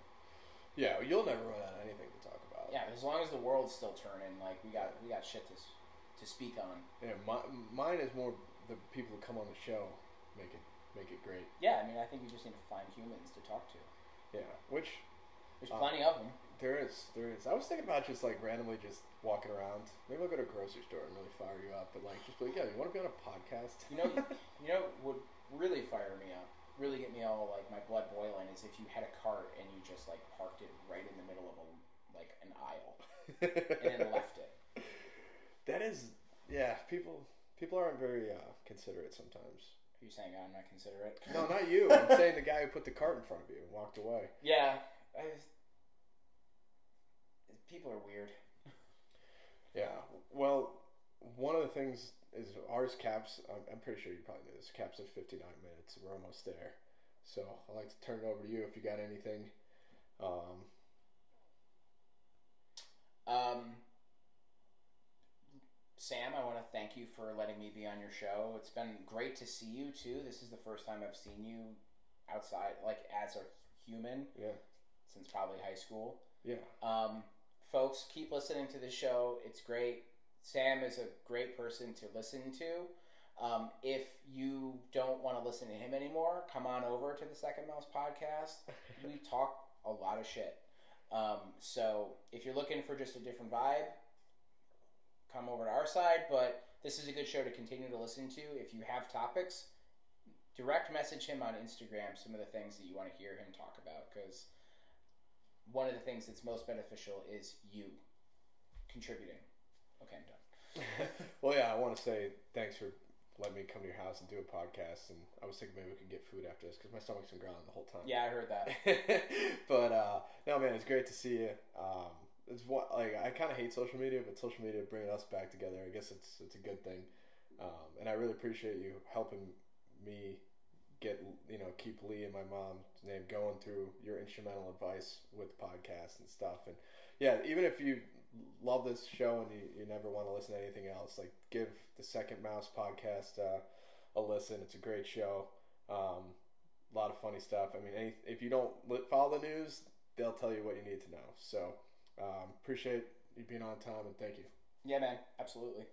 Yeah, well, you'll never run out of anything to talk about. Yeah, as long as the world's still turning, like we got we got shit to to speak on. Yeah. My, mine is more the people who come on the show make it make it great. Yeah, I mean, I think you just need to find humans to talk to. Yeah. Which There's Um, plenty of them. There is, there is. I was thinking about just like randomly just walking around. Maybe I'll go to a grocery store and really fire you up. But like, just be like, yeah, you want to be on a podcast? You know, you know, would really fire me up, really get me all like my blood boiling, is if you had a cart and you just like parked it right in the middle of a like an aisle and then left it. that is, yeah. People, people aren't very uh, considerate sometimes. Are you saying I'm not considerate? No, not you. I'm saying the guy who put the cart in front of you and walked away. Yeah, I, people are weird. Yeah. Well, one of the things is ours caps. I'm, I'm pretty sure you probably knew this. Caps at 59 minutes. We're almost there. So I'd like to turn it over to you if you got anything. Um, Um, Sam, I want to thank you for letting me be on your show. It's been great to see you too. This is the first time I've seen you outside, like as a human, yeah. since probably high school. Yeah. Um, folks, keep listening to the show. It's great. Sam is a great person to listen to. Um, if you don't want to listen to him anymore, come on over to the Second Mouse podcast. we talk a lot of shit. Um, so if you're looking for just a different vibe, come over to our side. But this is a good show to continue to listen to. If you have topics, direct message him on Instagram some of the things that you want to hear him talk about because one of the things that's most beneficial is you contributing. Okay, I'm done. well, yeah, I want to say thanks for letting me come to your house and do a podcast. And I was thinking maybe we could get food after this because my stomach's been growling the whole time. Yeah, I heard that. but uh, no, man, it's great to see you. Um, it's what like I kind of hate social media, but social media bringing us back together. I guess it's it's a good thing, um, and I really appreciate you helping me get you know keep Lee and my mom's name going through your instrumental advice with podcasts and stuff. And yeah, even if you love this show and you, you never want to listen to anything else, like give the Second Mouse podcast uh, a listen. It's a great show. Um, a lot of funny stuff. I mean, any, if you don't follow the news, they'll tell you what you need to know. So um, appreciate you being on time and thank you. Yeah, man, absolutely.